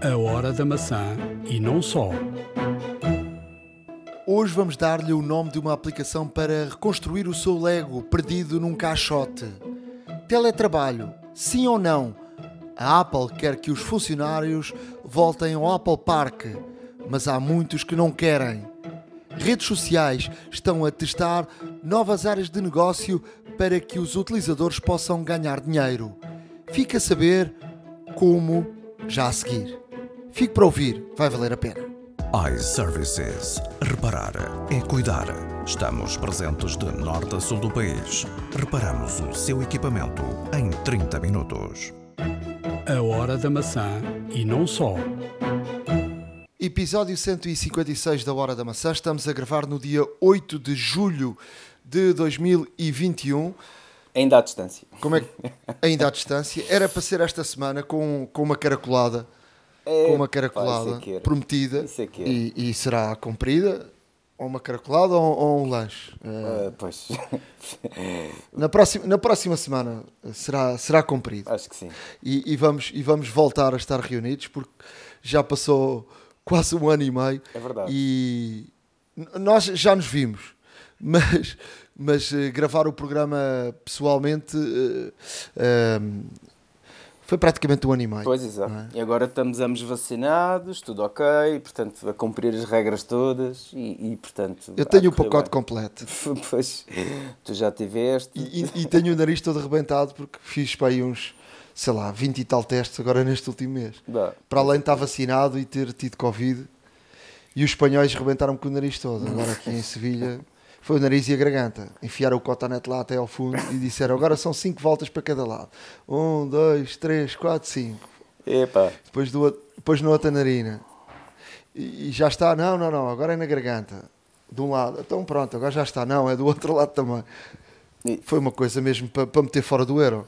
A hora da maçã e não só. Hoje vamos dar-lhe o nome de uma aplicação para reconstruir o seu Lego perdido num caixote. Teletrabalho, sim ou não? A Apple quer que os funcionários voltem ao Apple Park, mas há muitos que não querem. Redes sociais estão a testar novas áreas de negócio para que os utilizadores possam ganhar dinheiro. Fica a saber como já a seguir. Fique para ouvir, vai valer a pena. iServices. Reparar é cuidar. Estamos presentes de norte a sul do país. Reparamos o seu equipamento em 30 minutos. A hora da maçã e não só. Episódio 156 da Hora da Maçã. Estamos a gravar no dia 8 de julho de 2021. Ainda à distância. Como é que ainda à distância? Era para ser esta semana com, com uma caracolada. É, com uma pá, caracolada isso é prometida é e, e será cumprida ou uma caracolada ou, ou um lanche. Ah, pois, na, próxima, na próxima semana será, será cumprido. acho que sim. E, e vamos, e vamos voltar a estar reunidos porque já passou quase um ano e meio É verdade. e nós já nos vimos, mas, mas eh, gravar o programa pessoalmente eh, ehm, foi praticamente um ano e meio. Pois, exato. é? E agora estamos ambos vacinados, tudo ok, portanto, a cumprir as regras todas e, e, portanto... Eu tenho o pacote bem. completo Pois, tu já tiveste. e, e- e tenho o nariz todo arrebentado porque fiz para aí uns, sei lá, 20 e tal testes agora neste último mês. Para além de estar vacinado e ter tido Covid, e os espanhóis rebentaram com o nariz todo. Agora aqui em Sevilha foi o nariz e a garganta. Enfiaram o cotonete lá até ao fundo e disseram: agora são 5 voltas para cada lado. 1, 2, 3, 4, 5. Epá, Depois, do, depois na outra narina. E, e já está: não, não, não, agora é na garganta. De um lado. Então pronto, agora já está. Não, é do outro lado também. Foi uma coisa mesmo para, para meter fora do euro.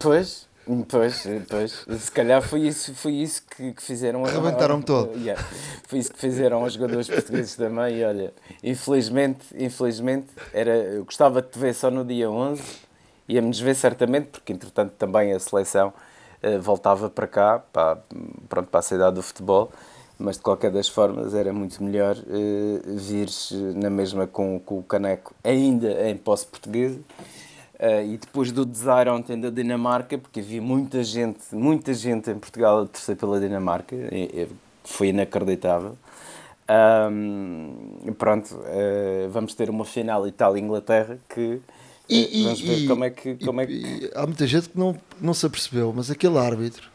pois, pois, pois. Se calhar foi isso, foi isso que, que fizeram... a- Rebentaram-me todo. Yeah. Foi isso que fizeram aos jogadores portugueses também e olha, infelizmente, infelizmente, era, eu gostava de te ver só no dia 11, íamos ver certamente, porque entretanto também a seleção eh, voltava para cá, para, pronto, para a cidade do futebol, mas de qualquer das formas era muito melhor eh, vires eh, na mesma com, com o caneco ainda em posse portuguesa. Uh, e depois do desire ontem da Dinamarca, porque havia muita gente, muita gente em Portugal a torcer pela Dinamarca, e- e foi inacreditável. Um, pronto, uh, vamos ter uma final Itália-Inglaterra que E, uh, vamos ver e- como é que. Como é que... e- e há muita gente que não, não se apercebeu, mas aquele árbitro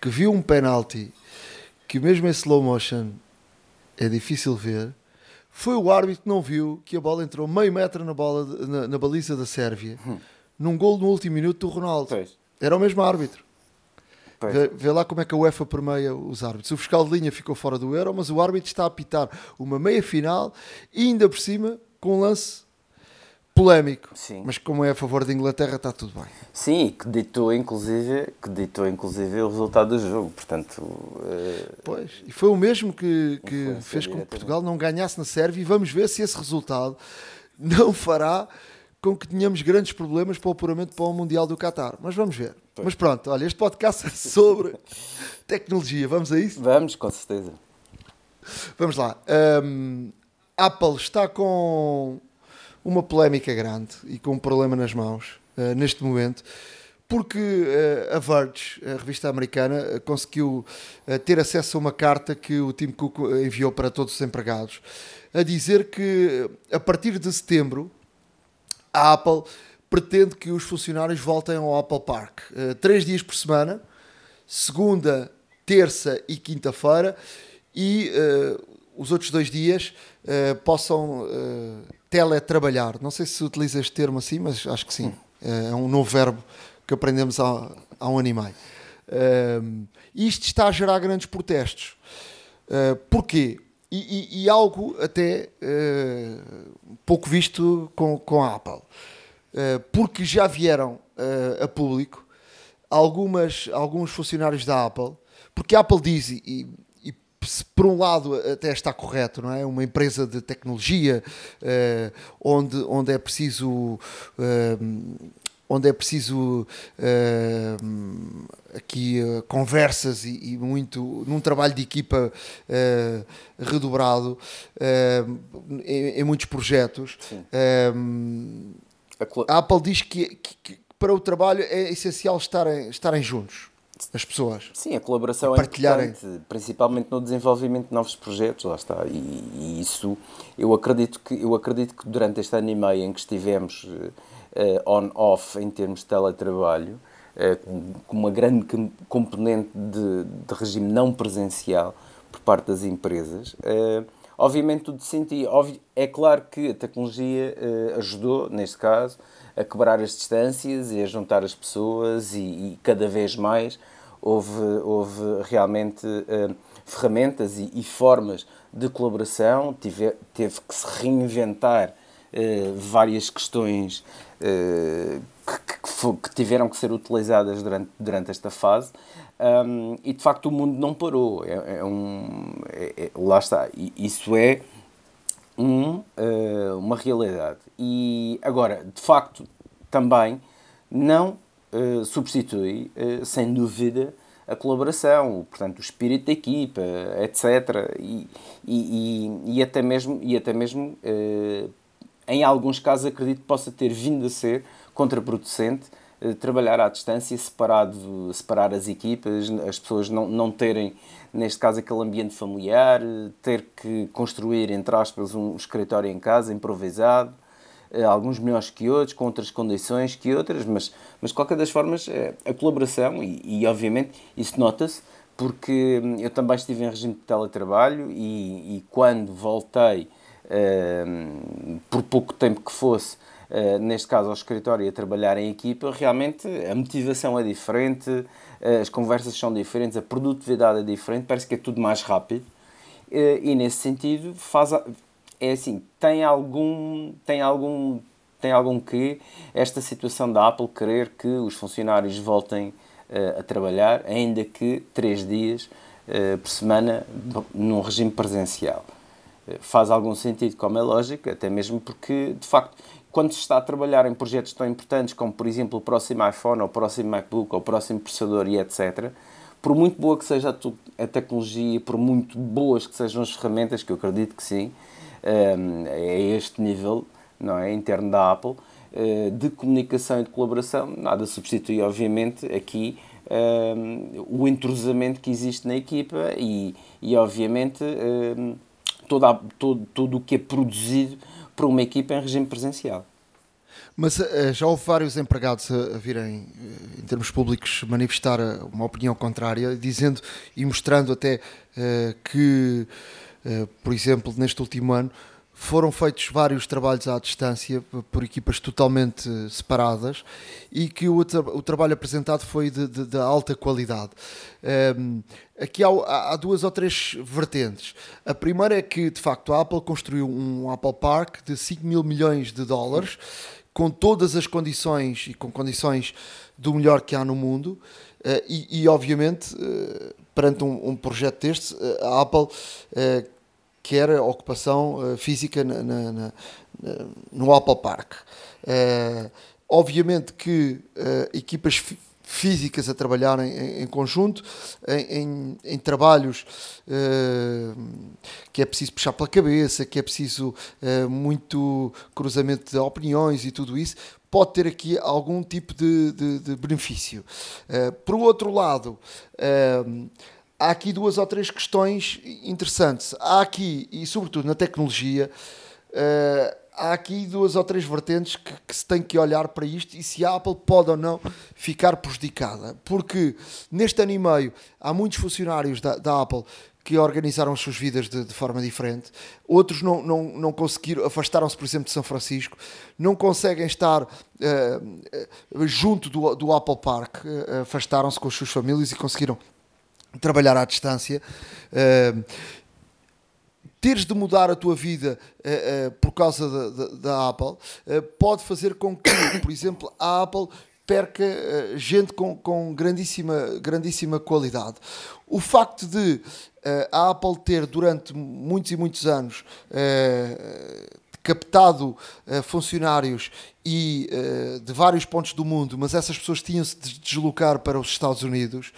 que viu um penalti que mesmo em slow motion é difícil ver, foi o árbitro que não viu que a bola entrou meio metro na, bola de- na, na baliza da Sérvia num gol no último minuto do Ronaldo. Pois, Era o mesmo árbitro. Vê, vê lá como é que a UEFA permeia os árbitros. O fiscal de linha ficou fora do Euro, mas o árbitro está a apitar uma meia final e ainda por cima com um lance polémico. Sim. Mas como é a favor da Inglaterra, está tudo bem. Sim, que ditou inclusive, que ditou inclusive o resultado do jogo, portanto. uh, Pois, e foi o mesmo que, que fez com que diretamente. Portugal não ganhasse na Sérvia e vamos ver se esse resultado não fará com que tenhamos grandes problemas para o apuramento para o Mundial do Qatar. Mas vamos ver. Mas pronto, olha, este podcast é sobre tecnologia. Vamos a isso? vamos, com certeza. Vamos lá. Hum, Apple está com uma polémica grande e com um problema nas mãos eh, neste momento, porque eh, a Verge, a revista americana, eh, conseguiu ter acesso a uma carta que o Tim Cook enviou para todos os empregados, a dizer que a partir de setembro a Apple pretende que os funcionários voltem ao Apple Park. Três dias por semana, segunda, terça e quinta-feira, e os outros dois dias eh, possam eh, teletrabalhar. Não sei se utiliza este termo assim, mas acho que sim. Eh, é um novo verbo que aprendemos há, um ano e meio. Ehm, isto está a gerar grandes protestos. Uh, porquê? E, e- e algo até uh, pouco visto com, com a Apple. Uh, porque já vieram a público algumas, alguns funcionários da Apple, porque a Apple diz, e se por um lado até está correto, não é? Uma empresa de tecnologia uh, onde, onde é preciso uh, onde é preciso uh, aqui uh, conversas e, e, muito num trabalho de equipa uh, redobrado em, em, muitos projetos. A, a, Apple diz que, que, que, para o trabalho é essencial estarem, estarem juntos. As pessoas. Sim, a colaboração é importante, principalmente no desenvolvimento de novos projetos, lá está. E, e, isso eu acredito que eu acredito que durante este ano e meio em que estivemos uh, on-off em termos de teletrabalho, uh, com uma grande componente de, de, regime não presencial por parte das empresas. Uh, obviamente tudo senti, é claro que a tecnologia ajudou, neste caso, a quebrar as distâncias e a juntar as pessoas e, e cada vez mais houve, houve realmente ferramentas e, e, formas de colaboração, tive, teve que se reinventar várias questões eh, que, que, que, tiveram que ser utilizadas durante, durante esta fase. Um, e de facto o mundo não parou. É, é um, é, é, lá está. Isso é um, uh, uma realidade. E agora, de facto, também não uh, substitui, uh, sem dúvida, a colaboração, portanto, o espírito da equipa, etc. E, e, e, e até mesmo, e até mesmo em alguns casos acredito que possa ter vindo a ser contraproducente trabalhar à distância, separado, separar as equipas, as pessoas não, não terem, neste caso, aquele ambiente familiar, eh, ter que construir, entre aspas, um escritório em casa, improvisado, eh, alguns melhores que outros, com outras condições que outras, mas, mas de qualquer das formas, a colaboração, e, e obviamente isso nota-se, porque hum, eu também estive em regime de teletrabalho e, e quando voltei por pouco tempo que fosse, uh, neste caso ao escritório, a trabalhar em equipa, realmente a motivação é diferente, uh, as conversas são diferentes, a produtividade é diferente, parece que é tudo mais rápido. Uh, e nesse sentido, faz é assim, tem algum, tem algum, tem algum que esta situação da Apple querer que os funcionários voltem a trabalhar, ainda que três dias por semana num regime presencial faz algum sentido, como é lógico, até mesmo porque, de facto, quando se está a trabalhar em projetos tão importantes como, por exemplo, o próximo iPhone, ou o próximo MacBook, ou o próximo processador e etc., por muito boa que seja a tecnologia, por muito boas que sejam as ferramentas, que eu acredito que sim, ehm, é este nível, não é, interno da Apple, eh, de comunicação e de colaboração, nada substitui, obviamente, aqui ehm, o entrosamento que existe na equipa e, e obviamente, ehm, toda todo, tudo o que é produzido por uma equipa em regime presencial. Mas uh, já houve vários empregados a, virem, uh, em termos públicos, manifestar eh, uma opinião contrária, dizendo e mostrando até que, por exemplo, neste último ano, foram feitos vários trabalhos à distância por equipas totalmente separadas e que o, tra o trabalho apresentado foi de, de, de alta qualidade. Um, aqui há, há, duas ou três vertentes. A primeira é que, de facto, a Apple construiu um Apple Park de 5 mil milhões de dólares com todas as condições e com condições do melhor que há no mundo. Uh, e, e, obviamente, uh, perante um, um, projeto deste, uh, a Apple quer a ocupação uh, física na, na, na, no Apple Park. Uh, obviamente que uh, equipas físicas a trabalharem em, em conjunto, em, em, em trabalhos que é preciso puxar pela cabeça, que é preciso muito cruzamento de opiniões e tudo isso, pode ter aqui algum tipo de, de, de benefício. por outro lado, há aqui duas ou três questões interessantes. Há aqui, e sobretudo na tecnologia, uh, há aqui duas ou três vertentes que, que, se tem que olhar para isto e se a Apple pode ou não ficar prejudicada. Porque neste ano e meio há muitos funcionários da, da Apple que organizaram as suas vidas de, de forma diferente, outros não, não, não conseguiram, afastaram-se, por exemplo, de São Francisco, não conseguem estar uh, junto do, do Apple Park, uh, afastaram-se com as suas famílias e conseguiram trabalhar à distância. Uh, teres de mudar a tua vida uh, uh, por causa da, da, da Apple pode fazer com que, por exemplo, a Apple perca gente com, com grandíssima, grandíssima qualidade. O facto de a Apple ter durante muitos e muitos anos captado funcionários e de vários pontos do mundo, mas essas pessoas tinham-se de deslocar para os Estados Unidos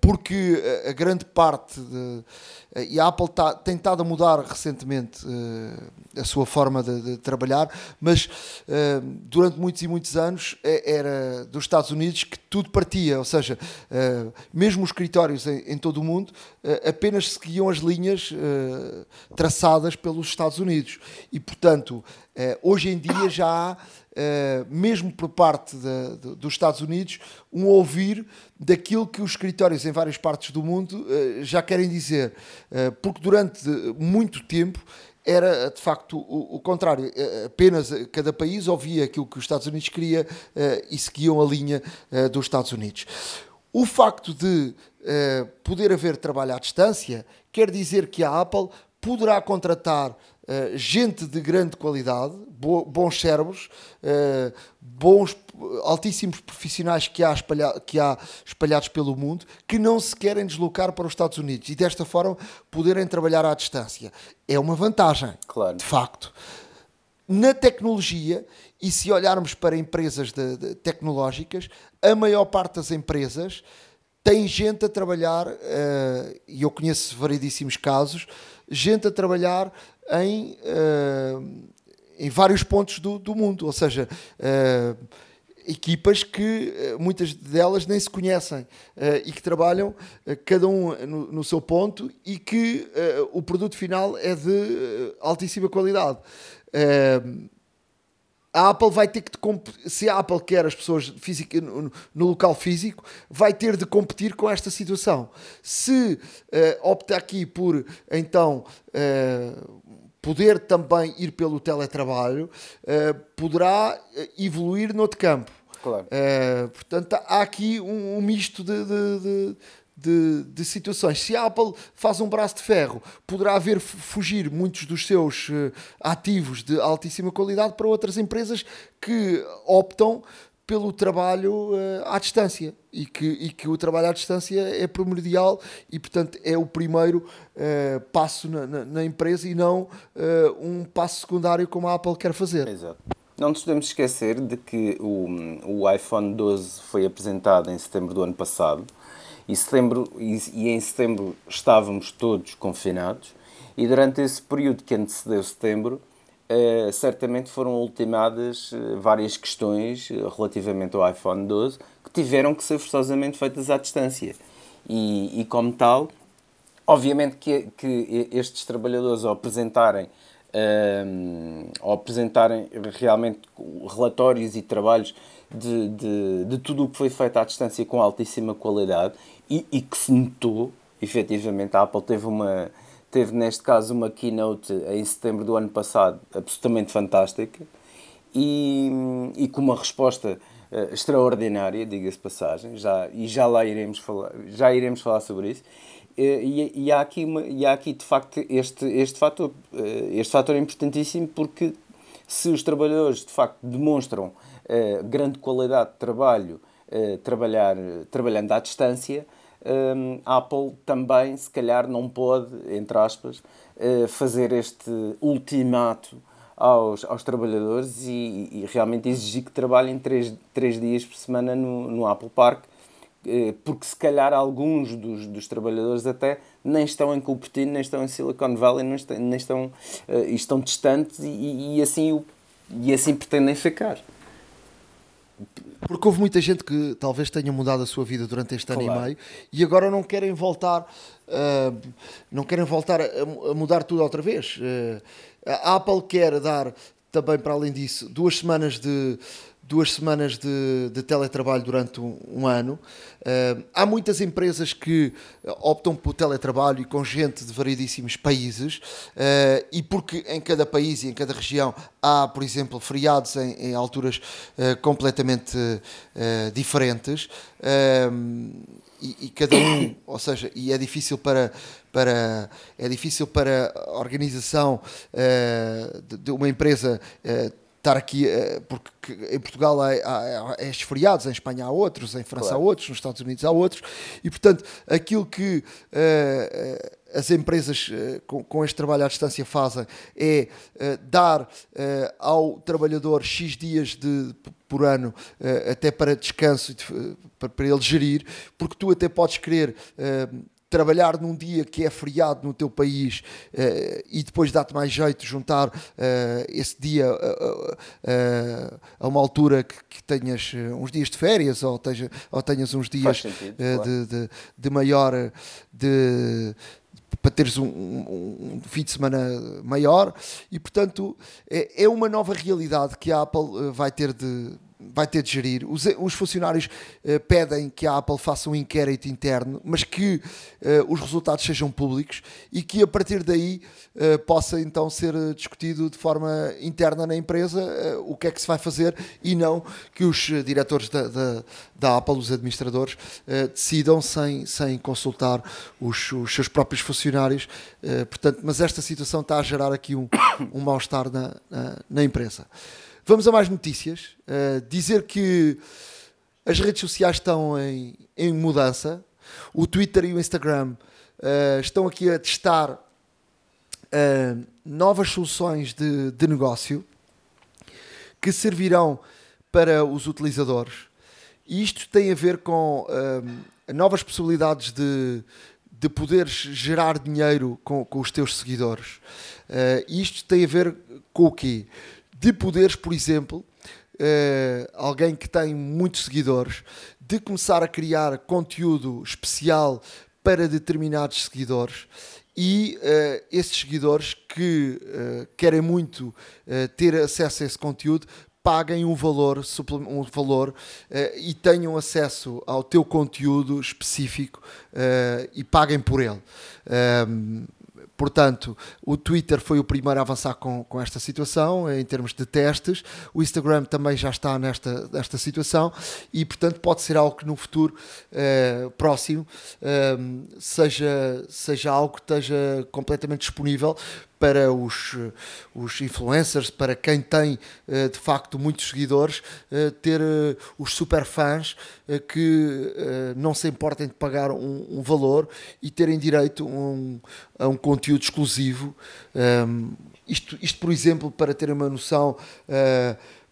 porque a grande parte de, e a Apple tá, tem estado a mudar recentemente a sua forma de, de trabalhar, mas durante muitos e muitos anos era dos Estados Unidos que tudo partia, ou seja, mesmo os escritórios em, em todo o mundo apenas seguiam as linhas traçadas pelos Estados Unidos. E, portanto, hoje em dia já há Uh, mesmo por parte de, de, dos Estados Unidos, um ouvir daquilo que os escritórios em várias partes do mundo uh, já querem dizer. Uh, porque durante muito tempo era de facto o, o, contrário. Apenas cada país ouvia aquilo que os Estados Unidos queria e seguiam a linha dos Estados Unidos. O facto de poder haver trabalho à distância quer dizer que a Apple poderá contratar Uh, gente de grande qualidade, bo bons cérebros, uh, bons, altíssimos profissionais que há, espalha que há espalhados pelo mundo, que não se querem deslocar para os Estados Unidos e desta forma poderem trabalhar à distância. É uma vantagem, claro. de facto. Na tecnologia, e se olharmos para empresas de, de, tecnológicas, a maior parte das empresas tem gente a trabalhar, uh, e eu conheço variedíssimos casos, gente a trabalhar em, uh, em vários pontos do, do mundo, ou seja, uh, equipas que muitas delas nem se conhecem e que trabalham cada um no, no, seu ponto e que o produto final é de altíssima qualidade a Apple vai ter que se a Apple quer as pessoas física, no, no, local físico, vai ter de competir com esta situação. Se uh, opta aqui por então uh, poder também ir pelo teletrabalho, uh, poderá evoluir noutro campo. Claro. portanto, há aqui um, um misto de, de, de de, de, situações. Se a Apple faz um braço de ferro, poderá haver fugir muitos dos seus uh, ativos de altíssima qualidade para outras empresas que optam pelo trabalho uh, à distância e que, e que o trabalho à distância é primordial e, portanto, é o primeiro uh, passo na, na, na, empresa e não um passo secundário como a Apple quer fazer. Exato. Não nos podemos esquecer de que o, o iPhone 12 foi apresentado em setembro do ano passado e, setembro, e, e em setembro estávamos todos confinados, e durante esse período que antecedeu setembro, Uh, certamente foram ultimadas uh, várias questões uh, relativamente ao iPhone 12 que tiveram que ser forçosamente feitas à distância. E, e como tal, obviamente que, que estes trabalhadores, ao apresentarem, ao apresentarem realmente relatórios e trabalhos de, de, de tudo o que foi feito à distância com altíssima qualidade e, e, que se notou, efetivamente, a Apple teve uma teve neste caso uma keynote em setembro do ano passado absolutamente fantástica e, e com uma resposta uh, extraordinária, diga-se passagem, já, e já lá iremos falar, já iremos falar sobre isso. E, e, há aqui uma, e há aqui de facto este este fator eh, este fator é importantíssimo porque se os trabalhadores de facto demonstram uh, grande qualidade de trabalho uh, trabalhar trabalhando à distância um, a Apple também, se calhar, não pode, entre aspas, uh, fazer este ultimato aos, aos trabalhadores e, e, realmente exigir que trabalhem três, três dias por semana no, no Apple Park, uh, porque se calhar alguns dos, dos trabalhadores até nem estão em Cupertino, nem estão em Silicon Valley, nem estão, nem estão, uh, estão distantes e, e, assim, e assim pretendem ficar. Porque houve muita gente que talvez tenha mudado a sua vida durante este claro. ano e meio e agora não querem voltar, uh, não querem voltar a, a, mudar tudo outra vez. Uh, a Apple quer dar também, para além disso, duas semanas de duas semanas de, de teletrabalho durante um, um ano. Uh, há muitas empresas que optam por teletrabalho e com gente de variedíssimos países, uh, e porque em cada país e em cada região há, por exemplo, feriados em, em alturas uh, completamente diferentes. E, e, cada um, ou seja, e é difícil para, para é difícil para a organização de, de uma empresa estar aqui, uh, porque em Portugal há, há, há estes feriados, em Espanha há outros, em França claro. há outros, nos Estados Unidos há outros, e portanto aquilo que uh, as empresas com, com, este trabalho à distância fazem é dar ao trabalhador X dias de, por ano até para descanso, para, para ele gerir, porque tu até podes querer trabalhar num dia que é feriado no teu país uh, e depois dá-te mais jeito juntar uh, esse dia uh, a uma altura que, que, tenhas uns dias de férias ou, teja, ou tenhas uns dias sentido, de, claro. de, de, maior de, para teres um, um, um, fim de semana maior e portanto é, é uma nova realidade que a Apple vai ter de vai ter de gerir. Os, os funcionários uh, pedem que a Apple faça um inquérito interno, mas que uh, os resultados sejam públicos e que a partir daí uh, possa então ser discutido de forma interna na empresa o que é que se vai fazer e não que os diretores da, da, da Apple, os administradores, decidam sem, sem consultar os, os seus próprios funcionários. portanto, mas esta situação está a gerar aqui um, um mal-estar na, na, na empresa. Vamos a mais notícias. Uh, dizer que as redes sociais estão em, em mudança. O Twitter e o Instagram uh, estão aqui a testar uh, novas soluções de, de negócio que servirão para os utilizadores. E isto tem a ver com novas possibilidades de, de poderes gerar dinheiro com, com os teus seguidores. Uh, isto tem a ver com o quê? De poderes, por exemplo, uh, alguém que tem muitos seguidores, de começar a criar conteúdo especial para determinados seguidores e uh, esses seguidores que uh, querem muito ter acesso a esse conteúdo paguem um valor, um valor e tenham acesso ao teu conteúdo específico e paguem por ele. Ehm, Portanto, o Twitter foi o primeiro a avançar com, com esta situação, em termos de testes. O Instagram também já está nesta, nesta situação e, portanto, pode ser algo que no futuro eh, próximo eh, seja, seja algo que esteja completamente disponível para os, os influencers, para quem tem eh, de facto muitos seguidores, eh, ter eh, os super fãs que não se importem de pagar um, um valor e terem direito um, a um conteúdo exclusivo. Um, isto, isto, por exemplo, para terem uma noção.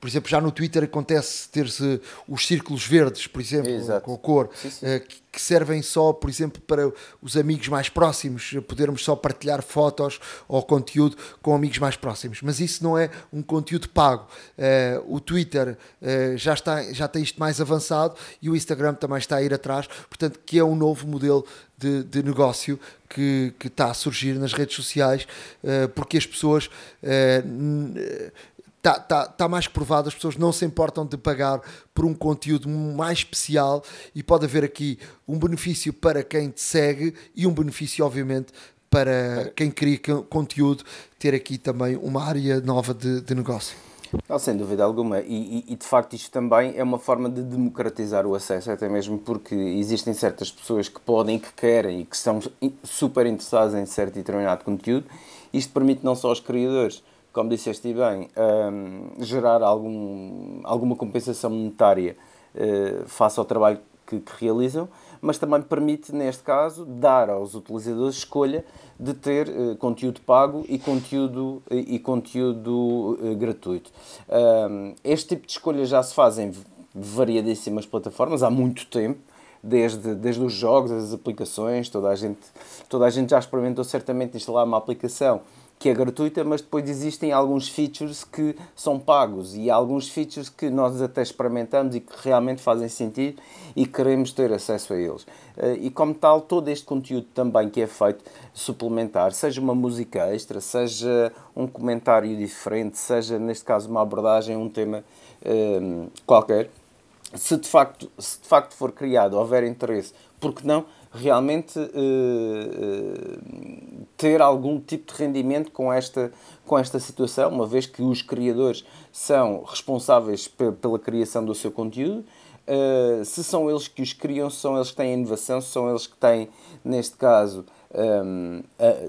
Por exemplo, já no Twitter acontece ter-se os círculos verdes, por exemplo, Exato. com a cor, sim, sim. Eh, que servem só, por exemplo, para os amigos mais próximos, podermos só partilhar fotos ou conteúdo com amigos mais próximos. Mas isso não é um conteúdo pago. Eh, o Twitter eh, já, está, já tem isto mais avançado e o Instagram também está a ir atrás, portanto, que é um novo modelo de, de, negócio que, que, está a surgir nas redes sociais, porque as pessoas está tá, tá mais que provado, as pessoas não se importam de pagar por um conteúdo mais especial e pode haver aqui um benefício para quem te segue e um benefício, obviamente, para quem cria conteúdo, ter aqui também uma área nova de, de negócio. Não, sem dúvida alguma. E, e, e, de facto isto também é uma forma de democratizar o acesso, até mesmo porque existem certas pessoas que podem, que querem e que estão super interessadas em certo e determinado conteúdo. Isto permite não só aos criadores como disseste bem, um, gerar algum, alguma compensação monetária uh, face ao trabalho que, que, realizam, mas também permite, neste caso, dar aos utilizadores escolha de ter uh, conteúdo pago e conteúdo, e, e conteúdo uh, gratuito. Um, este tipo de escolha já se faz em variadíssimas plataformas há muito tempo desde, desde os jogos, as aplicações, toda a, gente, toda a gente já experimentou certamente instalar uma aplicação que é gratuita, mas depois existem alguns features que são pagos e alguns features que nós até experimentamos e que realmente fazem sentido e queremos ter acesso a eles. Eh, e como tal, todo este conteúdo também que é feito suplementar, seja uma música extra, seja um comentário diferente, seja neste caso uma abordagem, um tema um, eh, qualquer, se de, facto, se de facto for criado, houver interesse, porque não? realmente uh, ter algum tipo de rendimento com esta, com esta situação, uma vez que os criadores são responsáveis pela criação do seu conteúdo. Uh, se são eles que os criam, se são eles que têm inovação, se são eles que têm, neste caso, um,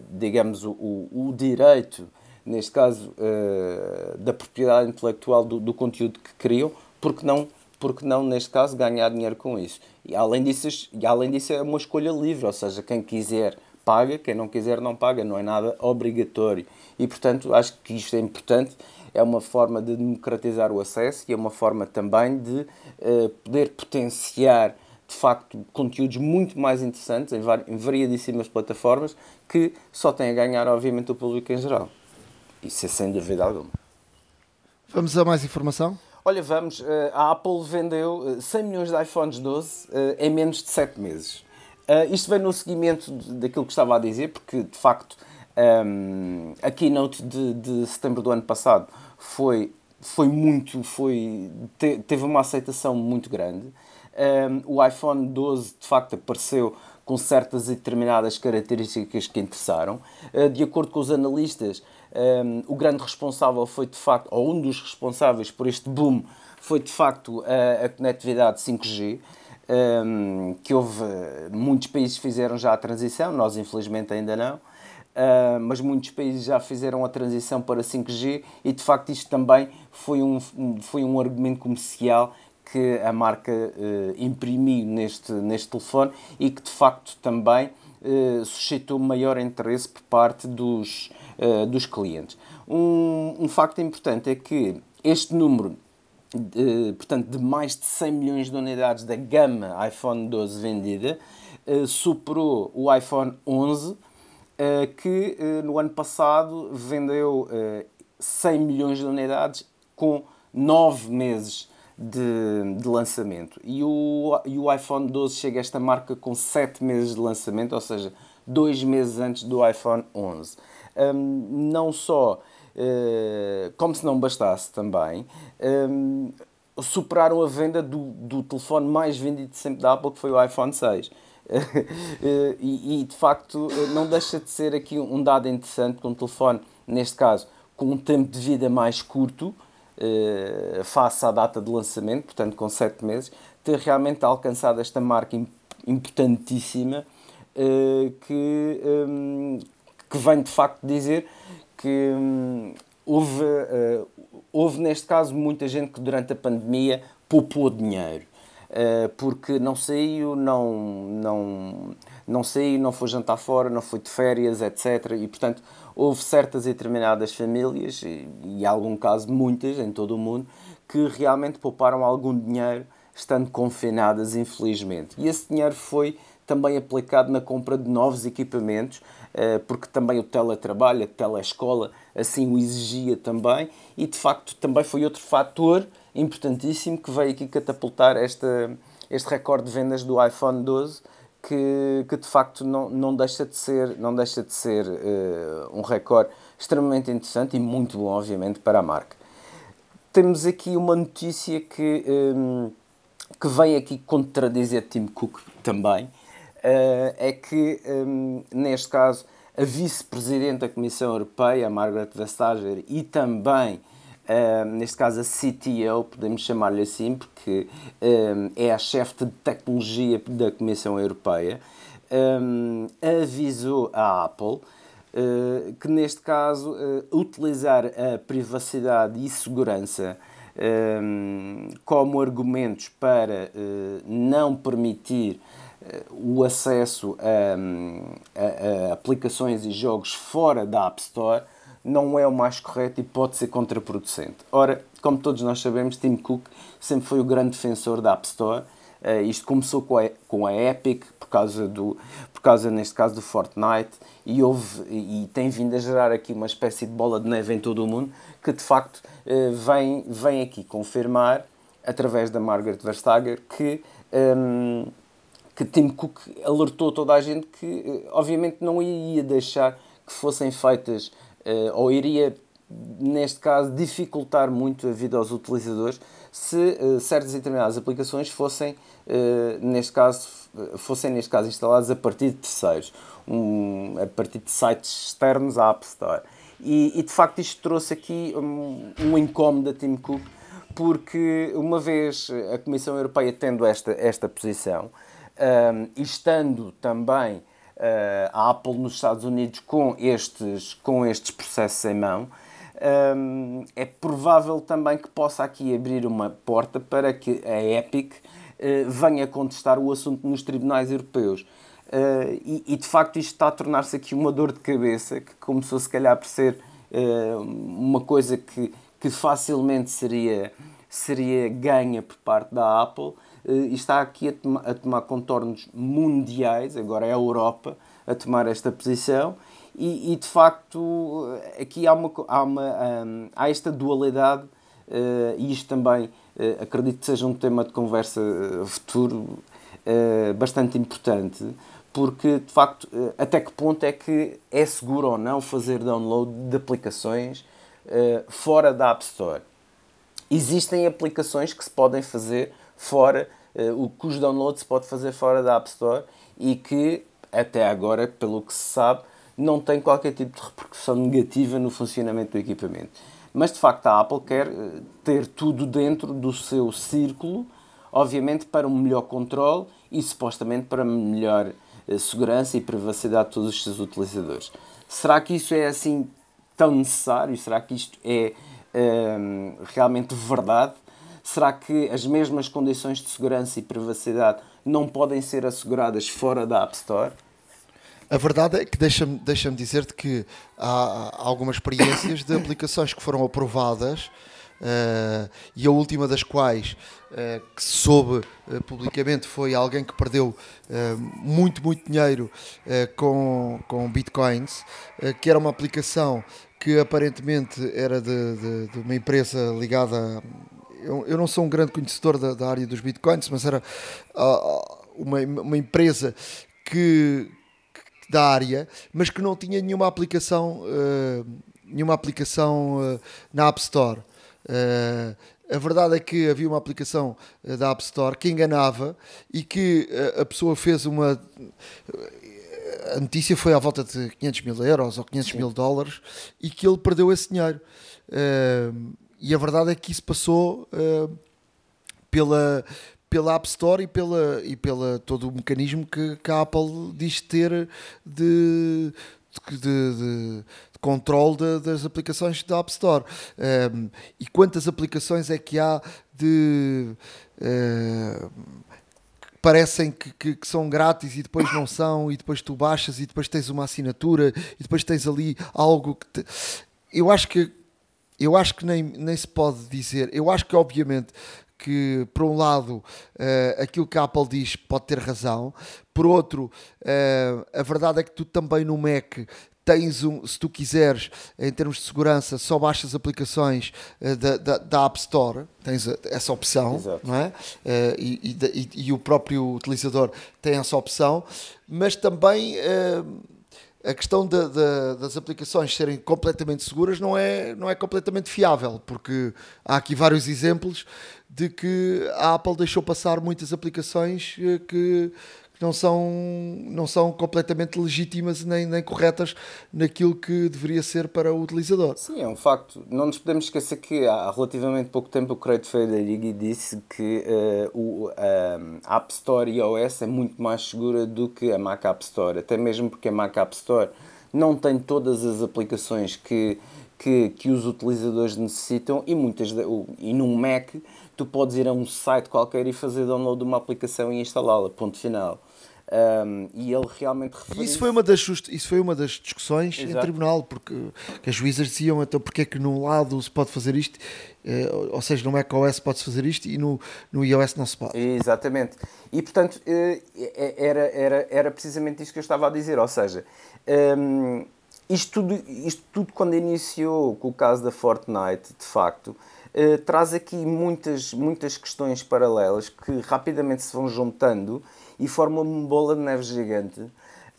digamos, o, o, direito neste caso, uh, da propriedade intelectual do, do, conteúdo que criam, porque não, porque não, neste caso, ganhar dinheiro com isso. E além disso, e além disso, é uma escolha livre, ou seja, quem quiser paga, quem não quiser não paga, não é nada obrigatório. E, portanto, acho que isto é importante, é uma forma de democratizar o acesso e é uma forma também de uh, poder potenciar de facto conteúdos muito mais interessantes em variadíssimas plataformas que só têm a ganhar, obviamente, o público em geral. Isso é sem dúvida alguma. Vamos a mais informação? Olha, vamos. Eh, a Apple vendeu 100 eh, milhões de iPhones 12 eh, em menos de 7 meses. Isto vem no seguimento daquilo que estava a dizer, porque de facto ehm, a keynote de, de setembro do ano passado foi, foi muito. Foi, teve uma aceitação muito grande. Um, o iPhone 12 de facto apareceu com certas e determinadas características que interessaram. Uh, de acordo com os analistas, um, o grande responsável foi de facto, ou um dos responsáveis por este boom, foi de facto a, a conectividade 5G. Um, que houve, muitos países fizeram já a transição, nós infelizmente ainda não, uh, mas muitos países já fizeram a transição para 5G e de facto isto também foi um, foi um argumento comercial que a marca uh, imprimiu neste, neste telefone e que de facto também uh, suscitou maior interesse por parte dos, uh, dos clientes. Um, um facto importante é que este número de, portanto, de mais de 100 milhões de unidades da gama iPhone 12 vendida superou o iPhone 11 que no ano passado vendeu 100 milhões de unidades com 9 meses de, de lançamento. E o, e o iPhone 12 chega a esta marca com 7 meses de lançamento, ou seja, 2 meses antes do iPhone 11. Um, não só, como se não bastasse também, um, superaram a venda do, do telefone mais vendido sempre da Apple, que foi o iPhone 6. e, e, de facto não deixa de ser aqui um dado interessante que um telefone, neste caso, com um tempo de vida mais curto, eh, face à data de lançamento, portanto com 7 meses, ter realmente alcançado esta marca importantíssima eh, que, um, que vem de facto dizer que um, houve, uh, houve neste caso muita gente que durante a pandemia poupou dinheiro. Uh, porque não saiu, não, não, não saiu, não foi jantar fora, não foi de férias, etc. E portanto houve certas e determinadas famílias, e, em algum caso muitas em todo o mundo, que realmente pouparam algum dinheiro estando confinadas, infelizmente. E esse dinheiro foi também aplicado na compra de novos equipamentos, porque também o teletrabalho, a telescola, assim o exigia também, e de facto também foi outro fator importantíssimo que veio aqui catapultar esta, este recorde de vendas do iPhone 12 que, que de facto não, não deixa de ser, não deixa de ser uh, um recorde extremamente interessante e muito bom, obviamente, para a marca. Temos aqui uma notícia que, um, eh, que vem aqui contradizer Tim Cook também, é que, um, neste caso, a vice-presidente da Comissão Europeia, Margaret Vestager, e também Uh, neste caso a CTO, podemos chamar-lhe assim, porque um, é a chefe de tecnologia da Comissão Europeia, um, avisou a Apple uh, que, neste caso, utilizar a privacidade e segurança como argumentos para não permitir o acesso a, a, a aplicações e jogos fora da App Store não é o mais correto e pode ser contraproducente. Ora, como todos nós sabemos, Tim Cook sempre foi o grande defensor da App Store. Uh, isto começou com a, com a Epic, por causa, do, por causa, neste caso, do Fortnite, e, houve, e tem vindo a gerar aqui uma espécie de bola de neve em todo o mundo, que de facto uh, vem, vem aqui confirmar, através da Margaret Verstager, que, um, ehm, que Tim Cook alertou toda a gente que, uh, obviamente, não ia deixar que fossem feitas uh, ou iria, neste caso, dificultar muito a vida aos utilizadores se uh, certas e determinadas aplicações fossem, neste caso, fossem, neste caso, instaladas a partir de terceiros, um, a partir de sites externos à App Store. E, e de facto isto trouxe aqui um, um incómodo a Tim Cook, porque uma vez a Comissão Europeia tendo esta, esta posição um, estando também a Apple nos Estados Unidos com estes, com estes processos em mão, um, é provável também que possa aqui abrir uma porta para que a Epic uh, venha contestar o assunto nos tribunais europeus. Uh, e, e, de facto isto está a tornar-se aqui uma dor de cabeça que começou se calhar por ser uh, uma coisa que, que facilmente seria, seria ganha por parte da Apple e está aqui a, toma, a tomar contornos mundiais, agora é a Europa a tomar esta posição. E, e, de facto aqui há, uma, há, uma, um, há esta dualidade uh, e isto também acredito que seja um tema de conversa futuro bastante importante porque de facto até que ponto é que é seguro ou não fazer download de aplicações fora da App Store? Existem aplicações que se podem fazer fora o que os downloads se pode fazer fora da App Store e que até agora pelo que se sabe não tem qualquer tipo de repercussão negativa no funcionamento do equipamento. Mas de facto a Apple quer eh, ter tudo dentro do seu círculo, obviamente para um melhor controle e supostamente para melhor eh, segurança e privacidade de todos os seus utilizadores. Será que isso é assim tão necessário? Será que isto é ehm, realmente verdade? Será que as mesmas condições de segurança e privacidade não podem ser asseguradas fora da App Store? A verdade é que deixa-me deixa dizer-te que há, algumas experiências de aplicações que foram aprovadas uh, e a última das quais uh, que soube uh, publicamente foi alguém que perdeu muito, muito dinheiro com, com bitcoins, que era uma aplicação que aparentemente era de, de, de uma empresa ligada eu, eu, não sou um grande conhecedor da, da área dos bitcoins, mas era uma, uma empresa que, da área, mas que não tinha nenhuma aplicação, uh, nenhuma aplicação uh, na App Store. Uh, a verdade é que havia uma aplicação da App Store que enganava e que a pessoa fez uma. A notícia foi à volta de 500 mil euros ou 500 Sim. mil dólares e que ele perdeu esse dinheiro. E a verdade é que isso passou pela, pela App Store e pela, e pela todo o mecanismo que, que a Apple diz ter de, de, de, de controle das aplicações da App Store. Um, e quantas aplicações é que há de. Uh, parecem que, que, que, são grátis e depois não são, e depois tu baixas e depois tens uma assinatura e depois tens ali algo que te... eu acho que eu acho que nem, nem se pode dizer, eu acho que obviamente que, por um lado, uh, aquilo que a Apple diz pode ter razão, por outro, uh, a verdade é que tu também no Mac tens um, se tu quiseres, em termos de segurança, só baixas aplicações uh, da, da, da, App Store, tens essa opção, Exato. não é? Uh, e, e, e, o próprio utilizador tem essa opção, mas também uh, a questão de, de, das aplicações serem completamente seguras não é, não é completamente fiável, porque há aqui vários exemplos de que a Apple deixou passar muitas aplicações eh, que não são, não são completamente legítimas nem, nem corretas naquilo que deveria ser para o utilizador. Sim, é um facto. Não nos podemos esquecer que há relativamente pouco tempo o Craig Federighi disse que uh, o, a App Store iOS é muito mais segura do que a Mac App Store, até mesmo porque a Mac App Store não tem todas as aplicações que, que, que os utilizadores necessitam e muitas e num Mac tu podes ir a um site qualquer e fazer download de uma aplicação e instalá-la, ponto final. Um, e ele realmente referiu... Isso foi uma das, isso foi uma das discussões Exato. em tribunal, porque as juízas diziam então porque é que num lado se pode fazer isto, eh, ou seja, no macOS pode-se fazer isto e no, no iOS não se pode. Exatamente. E portanto eh, era, era, era precisamente isto que eu estava a dizer, ou seja, um, isto, tudo, isto tudo quando iniciou com o caso da Fortnite, de facto, uh, traz aqui muitas, muitas questões paralelas que rapidamente se vão juntando e forma uma bola de neve gigante.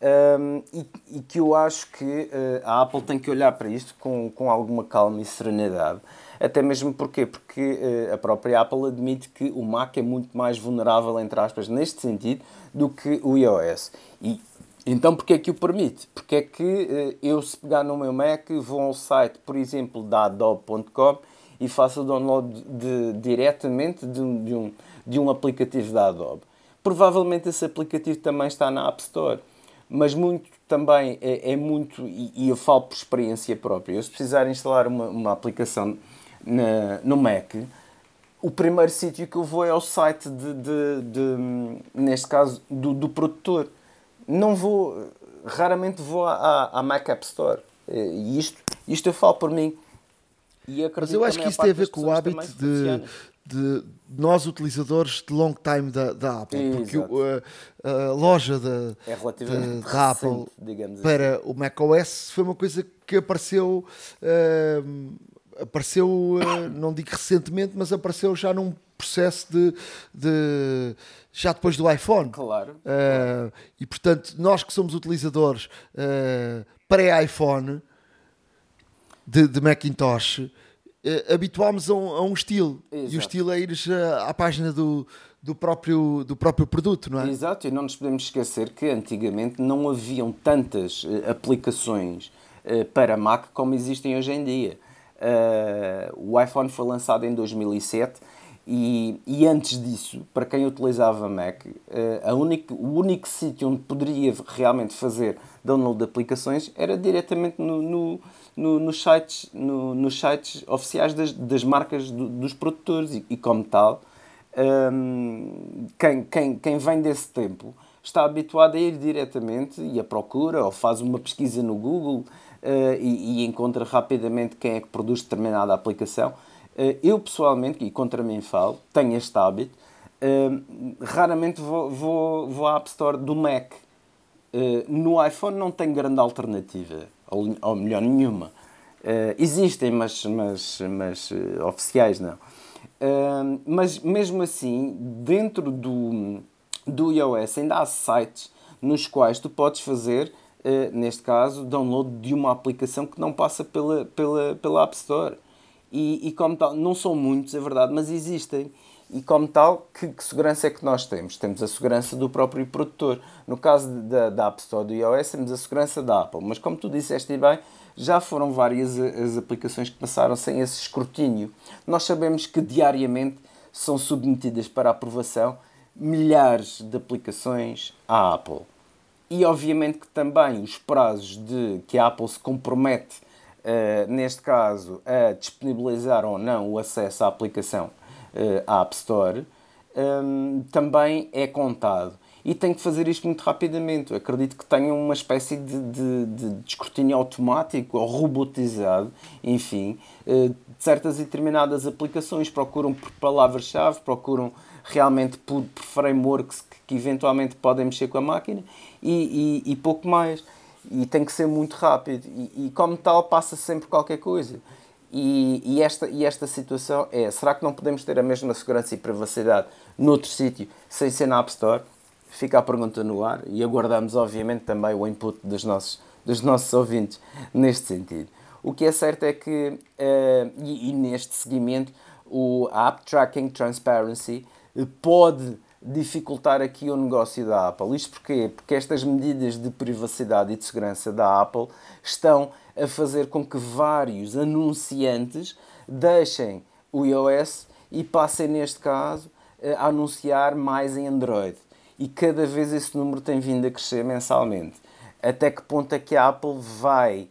Um, e, e, que eu acho que uh, a Apple tem que olhar para isto com, com alguma calma e serenidade. Até mesmo porquê? porque uh, a própria Apple admite que o Mac é muito mais vulnerável, entre aspas, neste sentido, do que o iOS. E então porquê é que o permite? Porque é que uh, eu se pegar no meu Mac vou ao site, por exemplo, da Adobe.com e faço o download de, diretamente de, de, um, de um aplicativo da Adobe provavelmente esse aplicativo também está na App Store. mas muito também é, é muito, e, e, eu falo por experiência própria, eu se precisar instalar uma, uma aplicação na, no Mac, o primeiro sítio que eu vou é ao site de, de, de neste caso, do, do, produtor. Não vou, raramente vou à, à Mac App Store. E isto, isto eu falo por mim. Mas eu acho que isso tem a ver com o hábito de, de nós utilizadores de long time da, da Apple, porque a, a, loja da, é da, da Apple para assim. o macOS foi uma coisa que apareceu uh, apareceu, uh, não digo recentemente, mas apareceu já num processo de, de já depois do iPhone. Claro. Uh, e portanto, nós que somos utilizadores pré-iPhone de, de Macintosh uh, habituámos a um, a um estilo. Exato. E o estilo é ir à página do, do, próprio, do próprio produto, não é? Exato, e não nos podemos esquecer que antigamente não haviam tantas uh, aplicações uh, para Mac como existem hoje em dia. o iPhone foi lançado em 2007 e, e, antes disso, para quem utilizava Mac, a o único sítio onde poderia realmente fazer download de aplicações era diretamente no, no, no, nos, sites, no, nos sites oficiais das, das marcas do, dos produtores e, e como tal, um, quem, quem, quem vem desse tempo está habituado a ir diretamente e a procura ou faz uma pesquisa no Google uh, e, e encontra rapidamente quem é que produz determinada aplicação. Eh, eu pessoalmente, e contra mim falo, tenho este hábito, eh, raramente vou, vou, vou à App Store do Mac. Eh, no iPhone não tem grande alternativa, ou, melhor, nenhuma. existem, mas, mas, mas oficiais não. mas mesmo assim, dentro do, do iOS ainda há sites nos quais tu podes fazer, neste caso, download de uma aplicação que não passa pela, pela, pela App Store. E, e, como tal, não são muitos, é verdade, mas existem. E como tal, que, que, segurança é que nós temos? Temos a segurança do próprio produtor. No caso da, da App Store do iOS, temos a segurança da Apple. Mas como tu disseste bem, já foram várias as aplicações que passaram sem esse escrutínio. Nós sabemos que diariamente são submetidas para aprovação milhares de aplicações à Apple. E obviamente que também os prazos de que a Apple se compromete uh, neste caso, a disponibilizar ou não o acesso à aplicação à App Store, um, também é contado. E tem que fazer isto muito rapidamente. Eu acredito que tenha uma espécie de, de, de, escrutínio automático ou robotizado, enfim, uh, de certas e determinadas aplicações. Procuram por palavras-chave, procuram realmente por, por frameworks que, que, eventualmente podem mexer com a máquina e, e, e pouco mais e tem que ser muito rápido e, e como tal passa sempre qualquer coisa e, e, esta, e esta situação é será que não podemos ter a mesma segurança e privacidade noutro sítio sem ser na App Store? Fica a pergunta no ar e aguardamos obviamente também o input dos nossos, dos nossos ouvintes neste sentido. O que é certo é que uh, e, e, neste seguimento o App Tracking Transparency pode dificultar aqui o negócio da Apple. Isto porquê? Porque estas medidas de privacidade e de segurança da Apple estão a fazer com que vários anunciantes deixem o iOS e passem, neste caso, a anunciar mais em Android. E cada vez esse número tem vindo a crescer mensalmente. Até que ponto é que a Apple vai,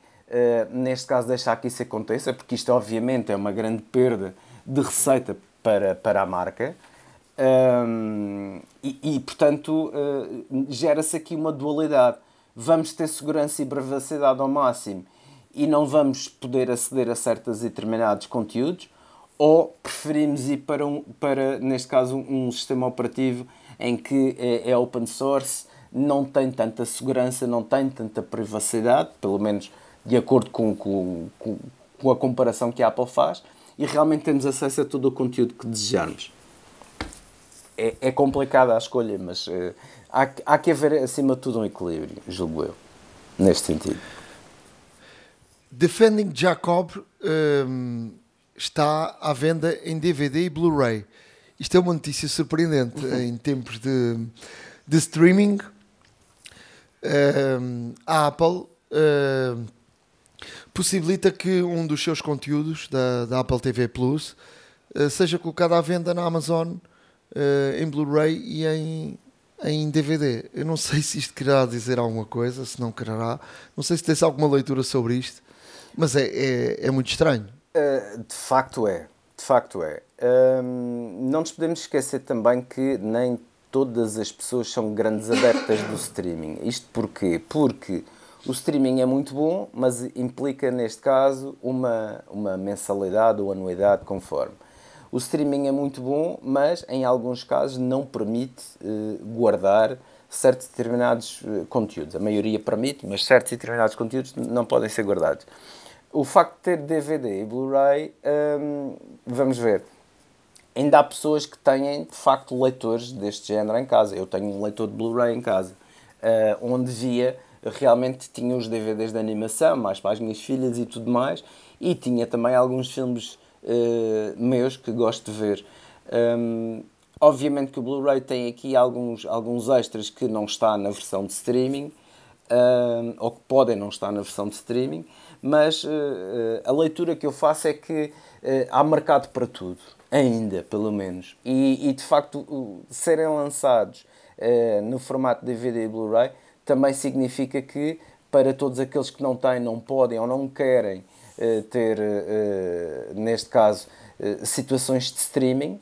neste caso, deixar que isso aconteça? Porque isto, obviamente, é uma grande perda de receita para, para a marca um, e, e, portanto, uh, gera-se aqui uma dualidade. Vamos ter segurança e privacidade ao máximo e não vamos poder aceder a certos e determinados conteúdos, ou preferimos ir para, um, para neste caso, um, sistema operativo em que é, é, open source, não tem tanta segurança, não tem tanta privacidade, pelo menos de acordo com, com, com a comparação que a Apple faz, e realmente temos acesso a todo o conteúdo que desejarmos é, é complicada a escolha, mas uh, há, há que haver, acima de tudo, um equilíbrio, julgo eu, neste sentido. Defending Jacob um, ehm, está à venda em DVD e Blu-ray. Isto é uma notícia surpreendente uhum. em tempos de, de streaming. Um, ehm, a Apple uh, possibilita que um dos seus conteúdos da, da Apple TV Plus uh, seja colocado à venda na Amazon uh, em Blu-ray e em, em DVD. Eu não sei se isto quererá dizer alguma coisa, se não quererá. Não sei se tens alguma leitura sobre isto, mas é, é, é muito estranho. Uh, de facto é. De facto é. Um, não nos podemos esquecer também que nem todas as pessoas são grandes adeptas do streaming. Isto porquê? Porque o streaming é muito bom, mas implica, neste caso, uma, uma mensalidade ou anuidade, conforme. O streaming é muito bom, mas em alguns casos não permite uh, guardar certos determinados uh, conteúdos. A maioria permite, mas certos determinados conteúdos não podem ser guardados. O facto de ter DVD e Blu-ray, um, vamos ver, ainda há pessoas que têm de facto leitores deste género em casa. Eu tenho um leitor de Blu-ray em casa, uh, onde via realmente tinha os DVDs de animação, mais para as minhas filhas e tudo mais, e tinha também alguns filmes uh, meus que gosto de ver. Um, obviamente que o Blu-ray tem aqui alguns, alguns extras que não está na versão de streaming, um, ou que podem não estar na versão de streaming, mas uh, a leitura que eu faço é que uh, há mercado para tudo, ainda, pelo menos. E, e de facto, serem lançados no formato DVD e Blu-ray também significa que, para todos aqueles que não têm, não podem ou não querem ter, neste caso, situações de streaming,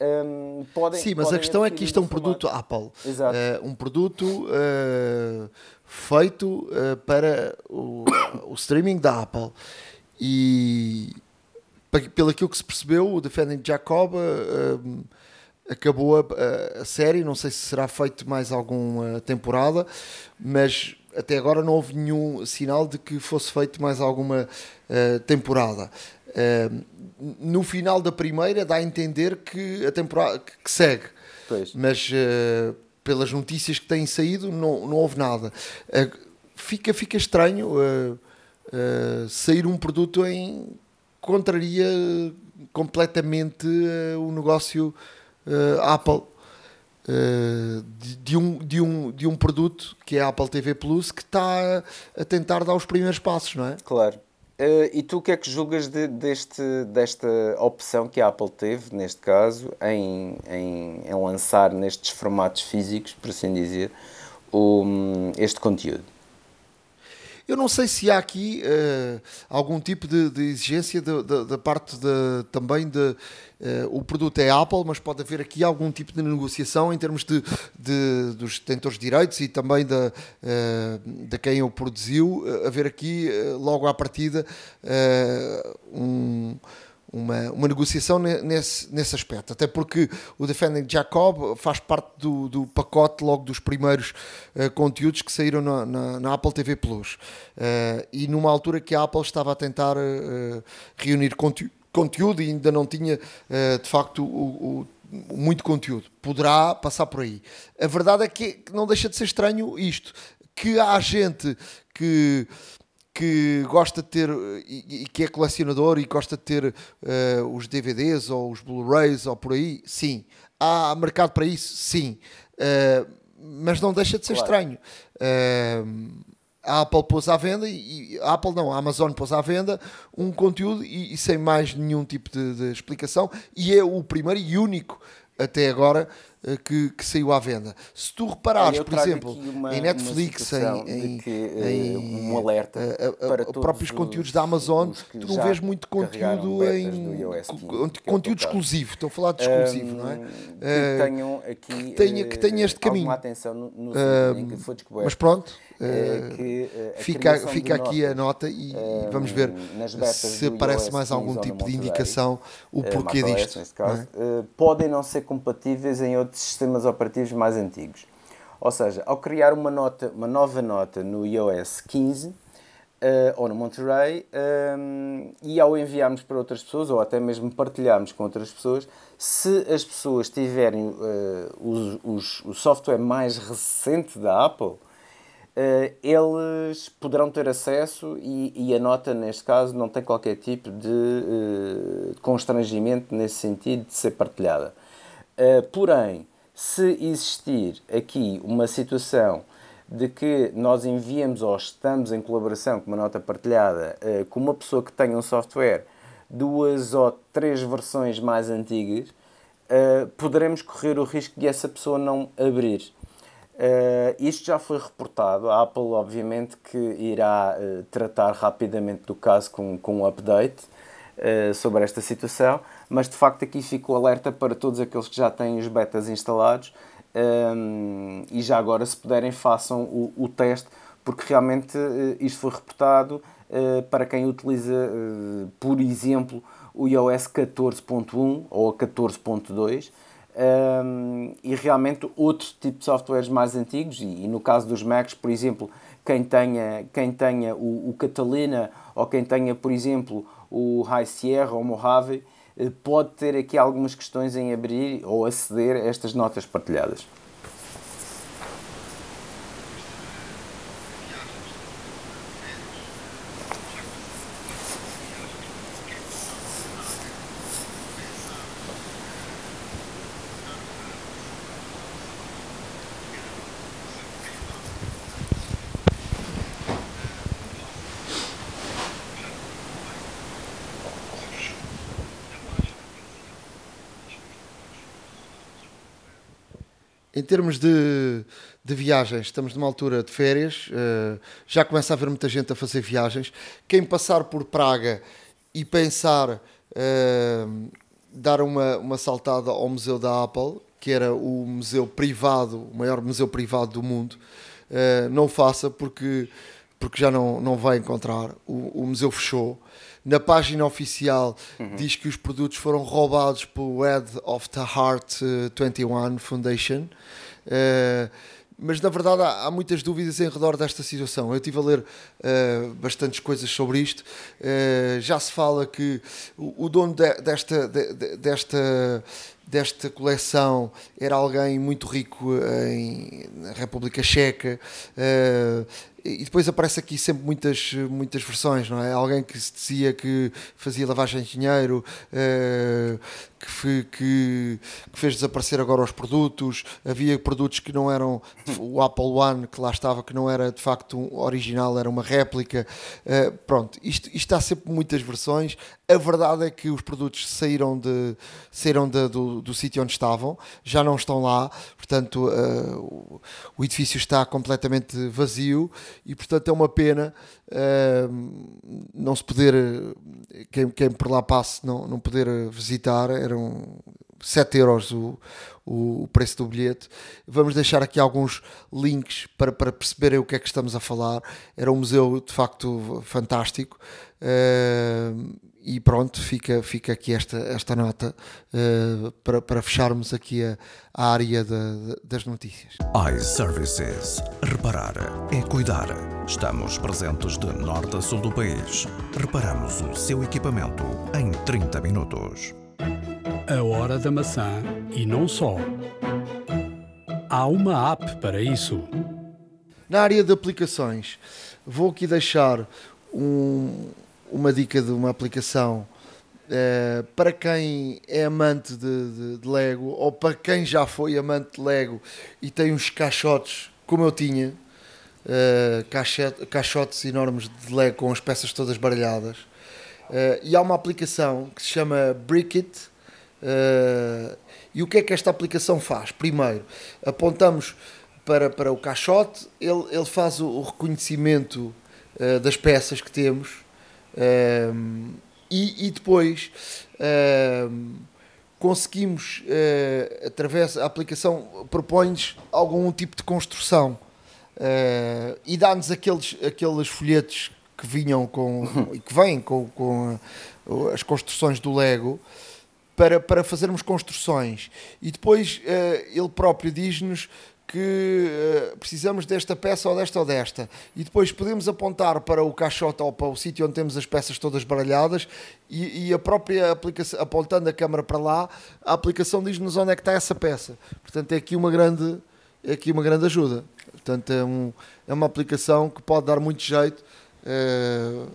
um, podem. Sim, mas podem a questão é que isto é um produto Apple. Exato. Uh, um produto uh, feito uh, para o, o, streaming da Apple. E pelo que se percebeu, o Defending Jacob acabou a, a, a, série. Não sei se será feito mais alguma temporada, mas até agora não houve nenhum sinal de que fosse feito mais alguma temporada. Uh, no final da primeira dá a entender que a temporada que segue, pois. mas uh, pelas notícias que têm saído não, não houve nada. Uh, fica, fica estranho sair um produto em contraria completamente o negócio Apple. De, de, um, de, um, de um produto que é a Apple TV Plus que está a tentar dar os primeiros passos, não é? Claro. Uh, e tu o que é que julgas de, deste, desta opção que a Apple teve, neste caso, em, em, em lançar nestes formatos físicos, por assim dizer, o, este conteúdo? Eu não sei se há aqui uh, algum tipo de, de exigência da parte de, também de. Uh, o produto é Apple, mas pode haver aqui algum tipo de negociação em termos de, de dos detentores de direitos e também da, uh, de quem o produziu, haver aqui logo à partida um uma, uma negociação nesse, nesse aspecto, até porque o Defending Jacob faz parte do, do pacote logo dos primeiros uh, conteúdos que saíram na, na, na Apple TV Plus uh, e numa altura que a Apple estava a tentar uh, reunir conteúdo, conteúdo e ainda não tinha de facto o, o muito conteúdo. Poderá passar por aí. A verdade é que não deixa de ser estranho isto. Que há gente que que gosta de ter e, que é colecionador e gosta de ter uh, os DVDs ou os Blu-rays ou por aí, sim. Há mercado para isso, sim. Uh, mas não deixa de ser claro. estranho. Uh, a Apple pôs à venda e a Apple não, a Amazon pôs à venda um conteúdo e, e sem mais nenhum tipo de, de, explicação e é o primeiro e único até agora eh, que, que, saiu à venda. Se tu reparares, por exemplo, uma, em Netflix, em, que, em, um alerta a, a, para os próprios conteúdos da Amazon, tu não vês muito conteúdo em conteúdo exclusivo. Estou a falar de exclusivo, um, não é? Que uh, tenham aqui que tenha, que tenha este caminho. atenção no, no uh, em que foi descoberto. Mas pronto. Uh, que, fica fica aqui a nota e vamos ver se aparece mais algum tipo de indicação o porquê disto. É? podem não ser compatíveis em outros de sistemas operativos mais antigos. Ou seja, ao criar uma, nota, uma nova nota no iOS 15 uh, ou no Monterey um, eh, e ao enviarmos para outras pessoas ou até mesmo partilharmos com outras pessoas, se as pessoas tiverem uh, os, os, o software mais recente da Apple, Uh, eles poderão ter acesso e, e, a nota, neste caso, não tem qualquer tipo de uh, constrangimento nesse sentido de ser partilhada. Uh, porém, se existir aqui uma situação de que nós enviamos ou estamos em colaboração com uma nota partilhada uh, com uma pessoa que tenha um software duas ou três versões mais antigas, uh, poderemos correr o risco de essa pessoa não abrir. Uh, isto já foi reportado. A Apple, obviamente, que irá uh, tratar rapidamente do caso com, com um update uh, sobre esta situação, mas de facto aqui ficou alerta para todos aqueles que já têm os betas instalados um, e já agora, se puderem, façam o, o teste, porque realmente isto foi reportado para quem utiliza, por exemplo, o iOS 14.1 ou 14.2 um, e realmente outros tipos de softwares mais antigos, e, e, no caso dos Macs, por exemplo, quem tenha, quem tenha o, o Catalina ou quem tenha, por exemplo, o High Sierra ou Mojave, eh, pode ter aqui algumas questões em abrir ou aceder a estas notas partilhadas. Em termos de, de, viagens, estamos numa altura de férias, uh, já começa a haver muita gente a fazer viagens. Quem passar por Praga e pensar uh, dar uma, uma saltada ao Museu da Apple, que era o museu privado, o maior museu privado do mundo, uh, não o faça porque, porque já não, não vai encontrar. O, o museu fechou. Na página oficial uhum. diz que os produtos foram roubados pelo Head of the Heart 21 Foundation. Uh, mas na verdade há, há, muitas dúvidas em redor desta situação. Eu estive a ler uh, bastantes coisas sobre isto. Uh, já se fala que o, o dono de, desta, de, desta, desta coleção era alguém muito rico em, na República Checa. Uh, e depois aparece aqui sempre muitas, muitas versões, não é? Alguém que se dizia que fazia lavagem de dinheiro, uh, que, que, que, fez desaparecer agora os produtos, havia produtos que não eram o Apple One, que lá estava, que não era de facto um original, era uma réplica. Uh, pronto, isto, isto há sempre muitas versões. A verdade é que os produtos saíram, de, saíram de, do, do sítio onde estavam, já não estão lá, portanto uh, o, o edifício está completamente vazio e portanto é uma pena uh, não se poder, quem, quem por lá passe, não, não poder visitar, eram 7 euros o, o, preço do bilhete. Vamos deixar aqui alguns links para, para perceberem o que é que estamos a falar. Era um museu de facto fantástico. Uh, e pronto, fica, fica aqui esta, esta nota uh, para, para fecharmos aqui a, a área de, de, das notícias. iServices. Reparar é cuidar. Estamos presentes de norte a sul do país. Reparamos o seu equipamento em 30 minutos. A hora da maçã e não só. Há uma app para isso. Na área de aplicações, vou aqui deixar um uma dica de uma aplicação uh, para quem é amante de, de, de, Lego ou para quem já foi amante de Lego e tem uns caixotes como eu tinha, uh, caixotes, caixotes enormes de Lego com as peças todas baralhadas. Uh, e há uma aplicação que se chama Brickit. E o que é que esta aplicação faz? Primeiro, apontamos para, para o caixote, ele, ele faz o, o reconhecimento das peças que temos um, e, e, depois um, conseguimos, uh, através da aplicação, propõe-nos algum tipo de construção. Uh, e dá-nos aqueles, aqueles folhetos que vinham com e que vêm com, com as construções do Lego para, para fazermos construções. E depois uh, ele próprio diz-nos que uh, precisamos desta peça ou desta ou desta. E depois podemos apontar para o caixote ou para o sítio onde temos as peças todas baralhadas e, e a própria aplicação, apontando a câmera para lá, a aplicação diz-nos onde é que está essa peça. Portanto, é aqui uma grande, é aqui uma grande ajuda. Portanto, é, um, é uma aplicação que pode dar muito jeito uh,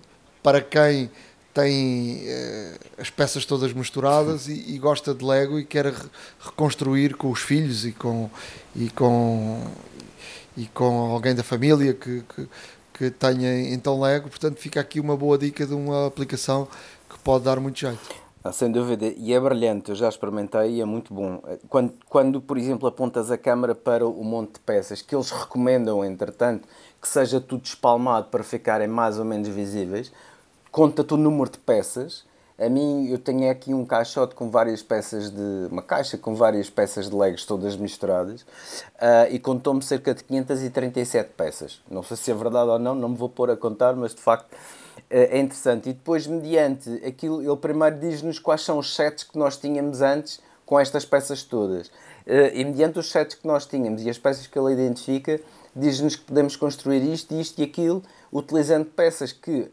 para quem tem uh, as peças todas misturadas e, e, gosta de Lego e quer re reconstruir com os filhos e com, e com, e com alguém da família que, que, que, tenha então Lego. Portanto, fica aqui uma boa dica de uma aplicação que pode dar muito jeito. Ah, sem dúvida, e é brilhante, eu já experimentei e é muito bom. Quando, quando, por exemplo, apontas a câmera para o monte de peças, que eles recomendam, entretanto, que seja tudo espalmado para ficarem mais ou menos visíveis, conta-te o número de peças. A mim, eu tenho aqui um caixote com várias peças de. uma caixa com várias peças de Legos todas misturadas uh, e contou-me cerca de 537 peças. Não sei se é verdade ou não, não me vou pôr a contar, mas de facto é interessante. E depois, mediante aquilo, ele primeiro diz-nos quais são os sets que nós tínhamos antes com estas peças todas. E mediante os sets que nós tínhamos e as peças que ele identifica, diz-nos que podemos construir isto, isto e aquilo, utilizando peças que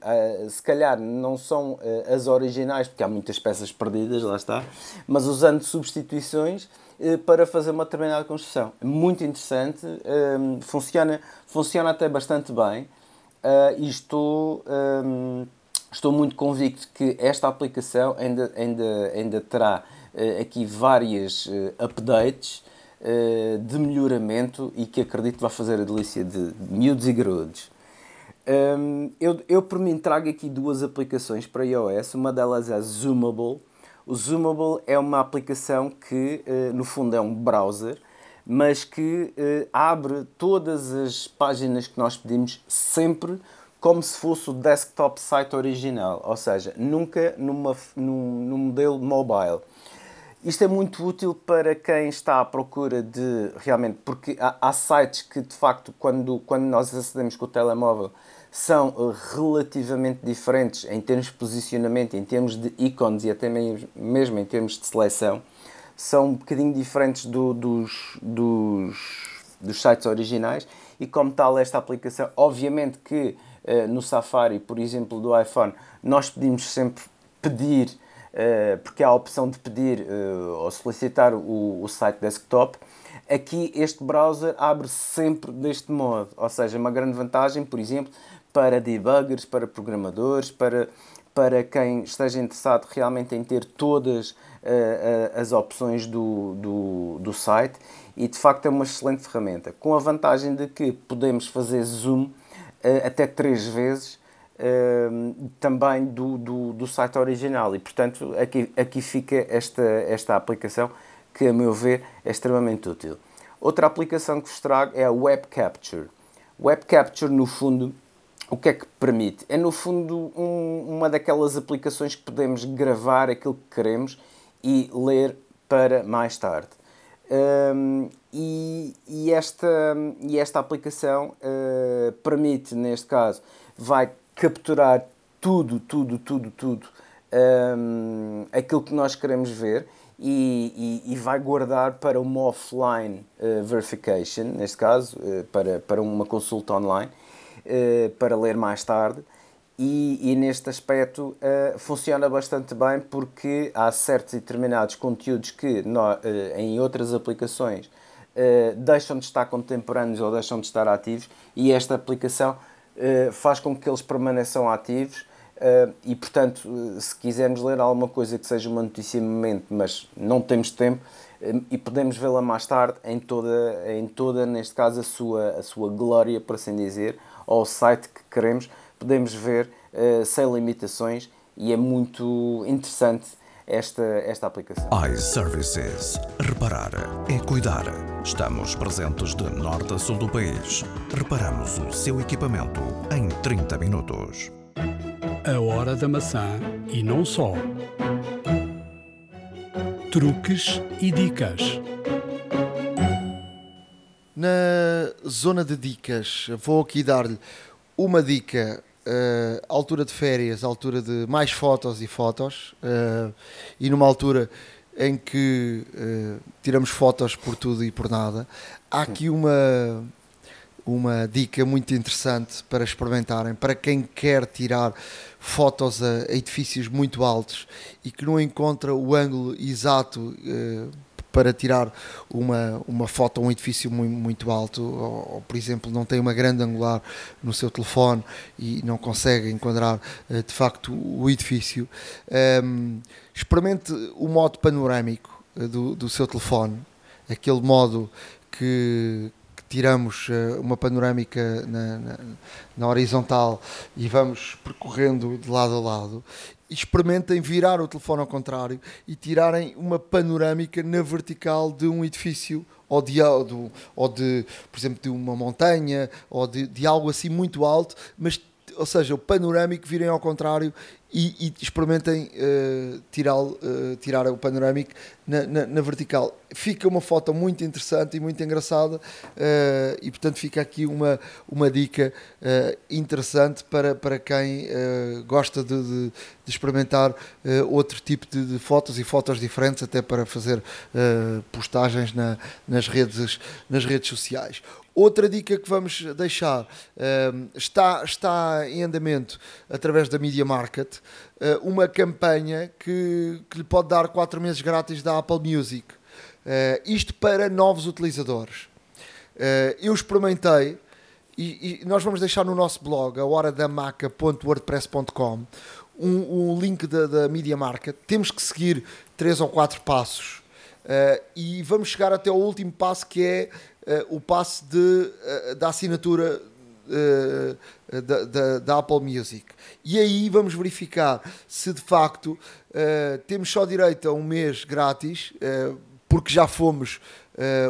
se calhar não são as originais, porque há muitas peças perdidas, lá está, mas usando substituições para fazer uma determinada construção. Muito interessante, funciona, funciona até bastante bem uh, e estou, estou muito convicto que esta aplicação ainda, ainda, ainda terá uh, aqui várias updates de melhoramento e que acredito vai fazer a delícia de, miúdos e graúdos. Um, eu, eu, por mim, trago aqui duas aplicações para iOS. Uma delas é Zoomable. O Zoomable é uma aplicação que, no fundo, é um browser mas que eh, abre todas as páginas que nós pedimos sempre como se fosse o desktop site original, ou seja, nunca numa, num, num modelo mobile. Isto é muito útil para quem está à procura de realmente, porque há, há, sites que de facto, quando, quando nós acedemos com o telemóvel, são uh, relativamente diferentes em termos de posicionamento, em termos de ícones e até mesmo em termos de seleção. São um bocadinho diferentes do, dos, dos, dos sites originais e como tal esta aplicação, obviamente que uh, no Safari, por exemplo, do iPhone, nós pedimos sempre pedir, porque há a opção de pedir uh, ou solicitar o, o site desktop, aqui este browser abre sempre deste modo, ou seja, uma grande vantagem, por exemplo, para debuggers, para programadores, para, para quem esteja interessado realmente em ter todas uh, as opções do, do, do site. E de facto é uma excelente ferramenta, com a vantagem de que podemos fazer zoom uh, até três vezes uh, também do, do, do, site original e portanto aqui, aqui fica esta, esta aplicação que a meu ver é extremamente útil. Outra aplicação que vos trago é a Web Capture. Web Capture no fundo o que é que permite? É no fundo um, uma daquelas aplicações que podemos gravar aquilo que queremos e ler para mais tarde. Um, e, e, esta, e esta aplicação uh, permite, neste caso, vai capturar tudo, tudo, tudo, tudo um, aquilo que nós queremos ver e, e, e vai guardar para uma offline uh, verification, neste caso, uh, para, para uma consulta online, para ler mais tarde. E, e, neste aspecto uh, funciona bastante bem porque há certos e determinados conteúdos que uh, em outras aplicações uh, deixam de estar contemporâneos ou deixam de estar ativos e esta aplicação faz com que eles permaneçam ativos e portanto se quisermos ler alguma coisa que seja uma notícia momento mas não temos tempo e podemos vê-la mais tarde em toda, em toda neste caso a sua, a sua glória por assim dizer ou o site que queremos podemos ver sem limitações e é muito interessante esta, esta aplicação. iServices. Reparar é cuidar. Estamos presentes de norte a sul do país. Reparamos o seu equipamento em 30 minutos. A hora da maçã e não só. Truques e dicas. Na zona de dicas, vou aqui dar-lhe uma dica uh, altura de férias, altura de mais fotos e fotos, uh, e numa altura em que uh, tiramos fotos por tudo e por nada, há aqui uma, uma dica muito interessante para experimentarem, para quem quer tirar fotos a edifícios muito altos e que não encontra o ângulo exato para tirar uma, uma foto a um edifício muito, muito alto, ou, ou, por exemplo, não tem uma grande angular no seu telefone e não consegue enquadrar eh, de facto o edifício, um, ehm, experimente o modo panorâmico eh, do, do seu telefone, aquele modo que, que tiramos uh, uma panorâmica na, na, na, horizontal e vamos percorrendo de lado a lado, experimentem virar o telefone ao contrário e tirarem uma panorâmica na vertical de um edifício ou de, ou de por exemplo, de uma montanha ou de, de algo assim muito alto, mas ou seja, o panorâmico virem ao contrário e, e experimentem uh, tirar, uh, tirar o panorâmico na, na, na, vertical. Fica uma foto muito interessante e muito engraçada uh, e portanto fica aqui uma, uma dica interessante para, para quem gosta de, de, de experimentar outro tipo de, de, fotos e fotos diferentes até para fazer postagens na, nas, redes, nas redes sociais. Outra dica que vamos deixar uh, está, está em andamento através da Media Market uh, uma campanha que, que lhe pode dar 4 meses grátis da Apple Music. Uh, isto para novos utilizadores. Eh, eu experimentei e, e, nós vamos deixar no nosso blog, a horadamaca.wordpress.com, um, um link da, da Media Market. Temos que seguir três ou quatro passos e vamos chegar até o último passo que é uh, o passe de, uh, da assinatura uh, da, da, da, Apple Music. E aí vamos verificar se de facto temos só direito a um mês grátis, porque já fomos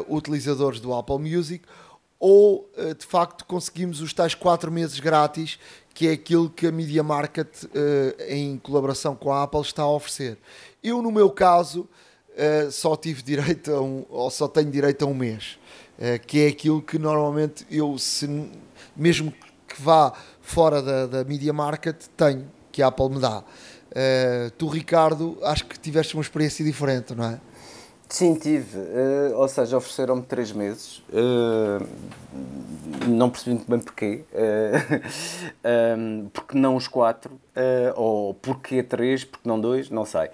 utilizadores do Apple Music, ou de facto conseguimos os tais 4 meses grátis, que é aquilo que a Media Market, em colaboração com a Apple, está a oferecer. Eu, no meu caso, só tive direito a um, ou só tenho direito a um mês. Eh, que é aquilo que normalmente eu, se, mesmo que vá fora da, da Media Market, tenho, que a Apple me dá. Uh, tu, Ricardo, acho que tiveste uma experiência diferente, não é? Sim, tive. Uh, ou seja, ofereceram-me três meses. Uh, não percebi muito bem porquê. Um, porque não os quatro. ou porquê três, porque não dois, não sei.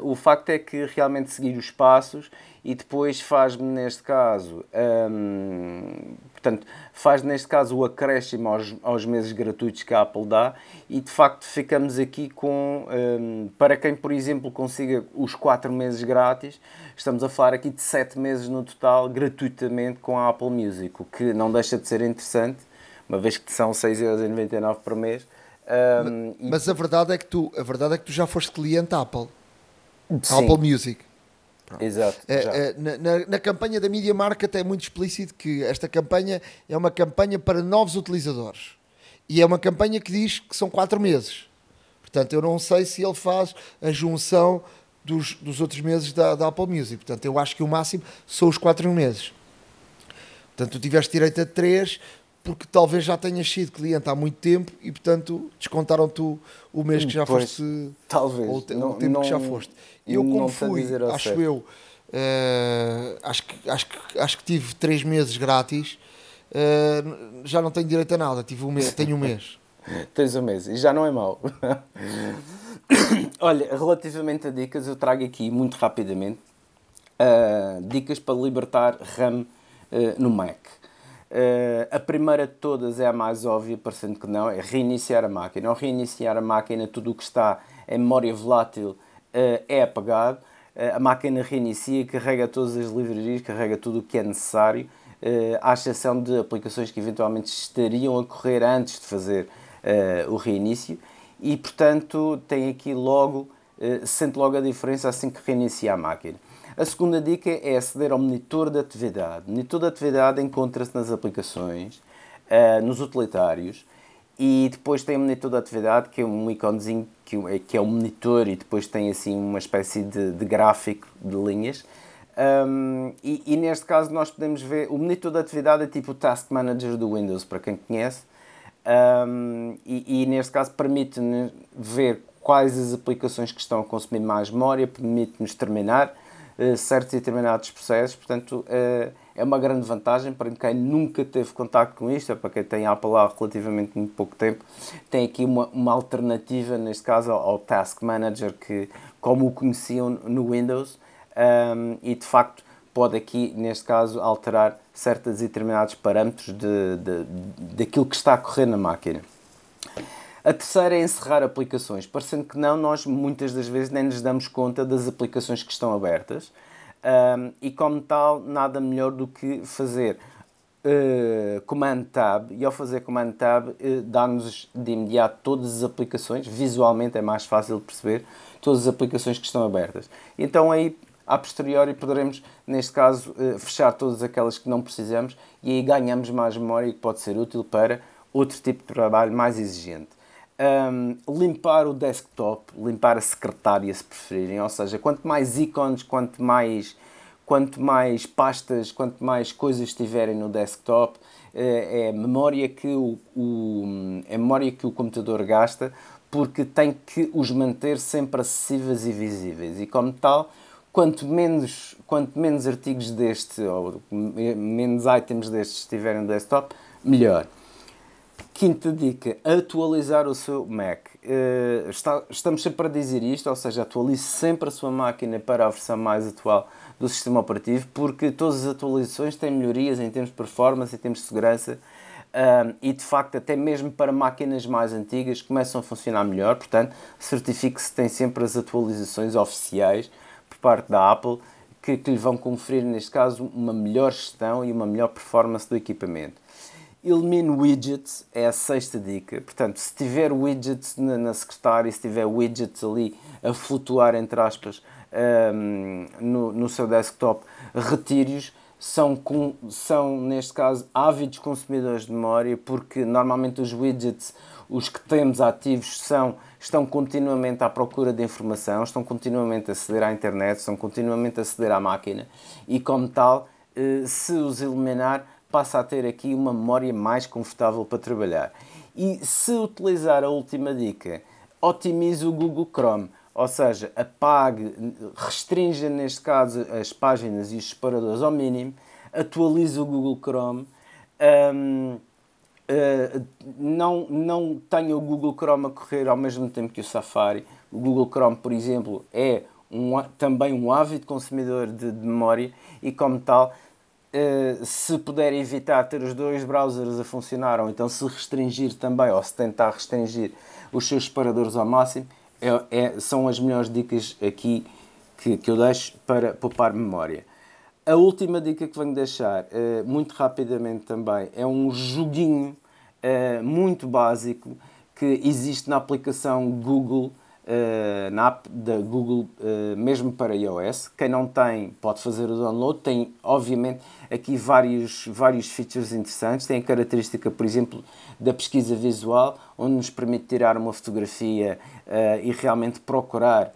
o facto é que realmente seguir os passos e depois faz-me neste caso, hum, portanto, faz neste caso o acréscimo aos, aos meses gratuitos que a Apple dá e de facto ficamos aqui com, hum, para quem por exemplo consiga os 4 meses grátis, estamos a falar aqui de 7 meses no total gratuitamente com a Apple Music, o que não deixa de ser interessante, uma vez que são 6,99€ por mês. Um, mas, mas a verdade é que tu, a verdade é que tu já foste cliente Apple. Sim. Apple Music. Exato. É, é, na, na, campanha da Media Market é muito explícito que esta campanha é uma campanha para novos utilizadores. E é uma campanha que diz que são 4 meses. Portanto, eu não sei se ele faz a junção dos, dos outros meses da, da Apple Music. Portanto, eu acho que o máximo são os 4 meses. Portanto, tu tiveste direito a 3 porque talvez já tenhas sido cliente há muito tempo e, portanto, descontaram-te o mês que já pois, foste. Talvez. Ou o, não, tempo não, que já foste. Eu, como fui, acho certo. eu, uh, acho, que, acho, que, acho que tive 3 meses grátis, uh, já não tenho direito a nada, tive um mês, tenho um mês. Tens um mês e já não é mau. Olha, relativamente a dicas, eu trago aqui muito rapidamente uh, dicas para libertar RAM no Mac. Uh, a primeira de todas é a mais óbvia, parecendo que não, é reiniciar a máquina. Ao reiniciar a máquina, tudo o que está em memória volátil uh, é apagado. Uh, a máquina reinicia, carrega todas as livrarias, carrega tudo o que é necessário, à exceção de aplicações que eventualmente estariam a correr antes de fazer o reinício. E, portanto, tem aqui logo, sente logo a diferença assim que reinicia a máquina. A segunda dica é aceder ao monitor de atividade. O monitor de atividade encontra-se nas aplicações, uh, nos utilitários, e depois tem o monitor de atividade, que é um iconezinho que, é, que é um monitor e depois tem assim uma espécie de, de gráfico de linhas. Um, e, e, neste caso nós podemos ver, o monitor de atividade é tipo o Task Manager do Windows, para quem conhece, um, e, e, neste caso permite-nos ver quais as aplicações que estão a consumir mais memória, permite-nos terminar eh, certos e determinados processos, portanto uh, é uma grande vantagem para quem nunca teve contato com isto, é para quem tem a há relativamente muito pouco tempo, tem aqui uma, uma alternativa, neste caso ao, Task Manager, que como o conheciam no Windows, um, ehm, e de facto pode aqui, neste caso, alterar certos e determinados parâmetros de, de, daquilo que está a correr na máquina. A terceira é encerrar aplicações. Parecendo que não, nós muitas das vezes nem nos damos conta das aplicações que estão abertas um, e, como tal, nada melhor do que fazer uh, Command Tab e ao fazer Command Tab uh, dá-nos de imediato todas as aplicações, visualmente é mais fácil de perceber todas as aplicações que estão abertas. Então aí a posteriori poderemos, neste caso, uh, fechar todas aquelas que não precisamos e aí ganhamos mais memória que pode ser útil para outro tipo de trabalho mais exigente. Um, limpar o desktop, limpar a secretária se preferirem, ou seja, quanto mais ícones, quanto mais quanto mais pastas, quanto mais coisas tiverem no desktop, eh, é memória que o, o, é memória que o computador gasta porque tem que os manter sempre acessíveis e visíveis. E como tal quanto menos quanto menos artigos deste ou menos items destes estiverem no desktop melhor Quinta dica: atualizar o seu Mac. Uh, está, estamos sempre a dizer isto, ou seja, atualize sempre a sua máquina para a versão mais atual do sistema operativo, porque todas as atualizações têm melhorias em termos de performance, em termos de segurança uh, e de facto, até mesmo para máquinas mais antigas, começam a funcionar melhor. Portanto, certifique-se que tem sempre as atualizações oficiais por parte da Apple que, que lhe vão conferir, neste caso, uma melhor gestão e uma melhor performance do equipamento. Elimine widgets é a sexta dica. Portanto, se tiver widgets na, na secretária, se tiver widgets ali a flutuar, entre aspas, um, no, no seu desktop, retire-os. São, são, neste caso, ávidos consumidores de memória, porque normalmente os widgets, os que temos ativos, são, estão continuamente à procura de informação, estão continuamente a aceder à internet, estão continuamente a aceder à máquina e, como tal, eh, se os eliminar, passa a ter aqui uma memória mais confortável para trabalhar. E se utilizar a última dica, otimize o Google Chrome, ou seja, apague, restrinja neste caso as páginas e os separadores ao mínimo, atualize o Google Chrome. Um, Uh, não, não tenha o Google Chrome a correr ao mesmo tempo que o Safari. O Google Chrome, por exemplo, é um, também um ávido consumidor de, de memória e, como tal, eh, se puder evitar ter os dois browsers a funcionar, ou então se restringir também, ou se tentar restringir os seus separadores ao máximo, é, é, são as melhores dicas aqui que, que eu deixo para poupar memória. A última dica que venho deixar, uh, muito rapidamente também, é um joguinho uh, muito básico que existe na aplicação Google uh, na app da Google, uh, mesmo para iOS. Quem não tem pode fazer o download. Tem, obviamente, aqui vários, vários features interessantes. Tem a característica, por exemplo, da pesquisa visual, onde nos permite tirar uma fotografia uh, e realmente procurar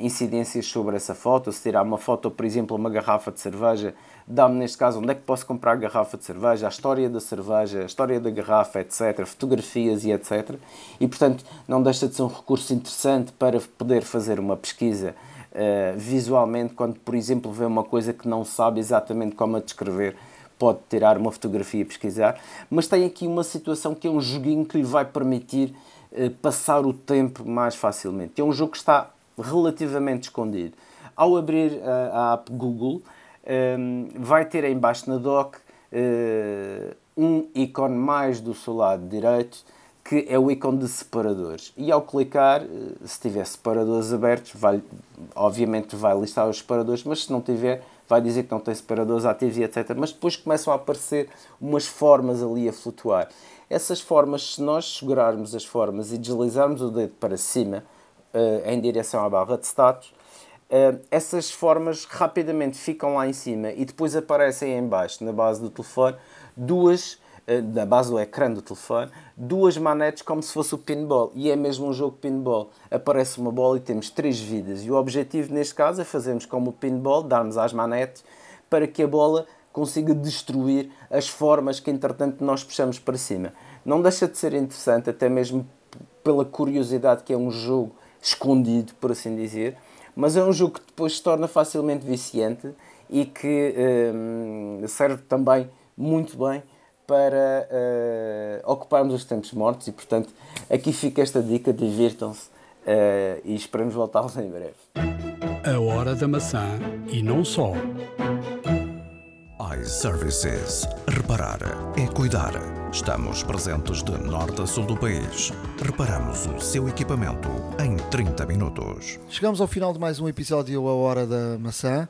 incidências sobre essa foto. Se tirar uma foto, por exemplo, uma garrafa de cerveja, dá-me neste caso onde é que posso comprar a garrafa de cerveja, a história da cerveja, a história da garrafa, etc., fotografias e etc. E portanto não deixa de ser um recurso interessante para poder fazer uma pesquisa uh, visualmente, quando por exemplo vê uma coisa que não sabe exatamente como a descrever. Pode tirar uma fotografia e pesquisar, mas tem aqui uma situação que é um joguinho que lhe vai permitir uh, passar o tempo mais facilmente. É um jogo que está relativamente escondido. Ao abrir uh, a app Google, um, vai ter embaixo na dock uh, um ícone mais do seu lado direito que é o ícone de separadores. E ao clicar, uh, se tiver separadores abertos, vai, obviamente vai listar os separadores, mas se não tiver, vai dizer que não tem separadores ativos e etc. Mas depois começam a aparecer umas formas ali a flutuar. Essas formas, se nós segurarmos as formas e deslizarmos o dedo para cima, uh, em direção à barra de status, Uh, essas formas rapidamente ficam lá em cima e depois aparecem em baixo, na base do telefone, duas, uh, na base do ecrã do telefone, duas manetes como se fosse o pinball. E é mesmo um jogo pinball. Aparece uma bola e temos três vidas. E o objetivo neste caso é fazermos como o pinball, darmos às manetes para que a bola consiga destruir as formas que entretanto nós puxamos para cima. Não deixa de ser interessante, até mesmo pela curiosidade que é um jogo escondido, por assim dizer mas é um jogo que depois se torna facilmente viciante e que um, serve também muito bem para uh, ocuparmos os tempos mortos e portanto aqui fica esta dica, divirtam-se uh, e esperamos voltá-los em breve. A hora da maçã e não só iServices. Reparar é cuidar. Estamos presentes de norte a sul do país. Reparamos o seu equipamento em 30 minutos. Chegamos ao final de mais um episódio A Hora da Maçã.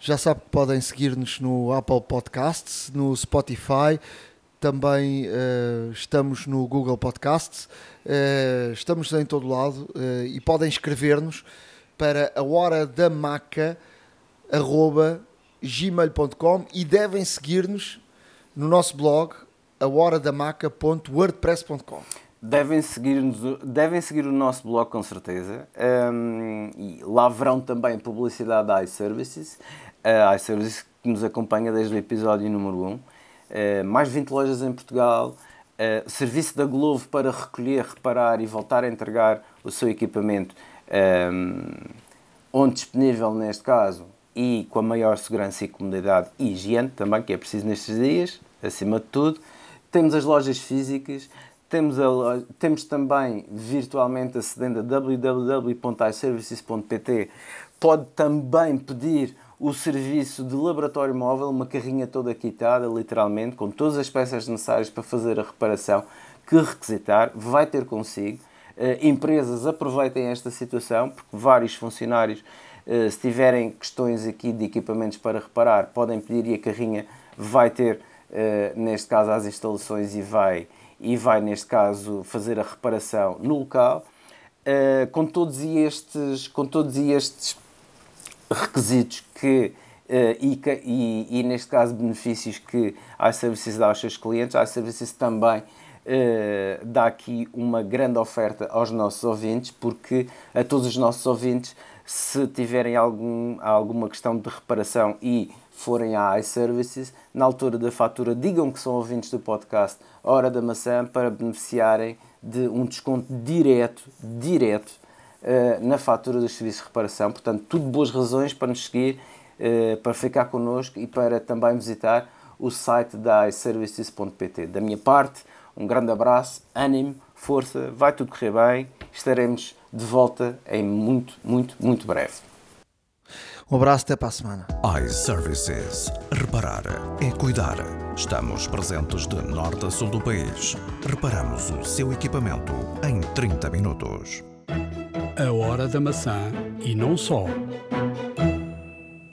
Já sabe que podem seguir-nos no Apple Podcasts, no Spotify, também uh, estamos no Google Podcasts, uh, estamos em todo lado uh, e podem escrever-nos para a hora da maca gmail.com e devem seguir-nos no nosso blog ahoradamaca.wordpress.com Devem seguir, devem seguir o nosso blog com certeza. Um, e lá verão também publicidade da iServices. A iServices que nos acompanha desde o episódio número 1. Uh, mais 20 lojas em Portugal. Uh, serviço da Glovo para recolher, reparar e voltar a entregar o seu equipamento. Um, onde disponível neste caso e com a maior segurança e comodidade e higiene também, que é preciso nestes dias, acima de tudo. Temos as lojas físicas, temos, a, temos também virtualmente acedendo a www.iservices.pt. Pode também pedir o serviço de laboratório móvel, uma carrinha toda quitada, literalmente, com todas as peças necessárias para fazer a reparação que requisitar, vai ter consigo. Uh, empresas aproveitem esta situação, porque vários funcionários, uh, se tiverem questões aqui de equipamentos para reparar, podem pedir e a carrinha vai ter, neste caso, as instalações e vai e vai, neste caso, fazer a reparação no local. Uh, com, todos estes, com todos estes requisitos que, uh, e, e, e, neste caso, benefícios que iServices dá aos seus clientes, iServices também uh, dá aqui uma grande oferta aos nossos ouvintes, porque a todos os nossos ouvintes, se tiverem algum, alguma questão de reparação e forem à iServices, na altura da fatura, digam que são ouvintes do podcast Hora da Maçã para beneficiarem de um desconto direto, direto, uh, na fatura dos serviços de reparação. Portanto, tudo boas razões para nos seguir, uh, para ficar connosco e para também visitar o site da iServices.pt. Da minha parte, um grande abraço, ânimo, força, vai tudo correr bem, estaremos de volta em muito, muito, muito breve. Um abraço, até para a semana. iServices. Reparar é cuidar. Estamos presentes de norte a sul do país. Reparamos o seu equipamento em 30 minutos. A hora da maçã e não só.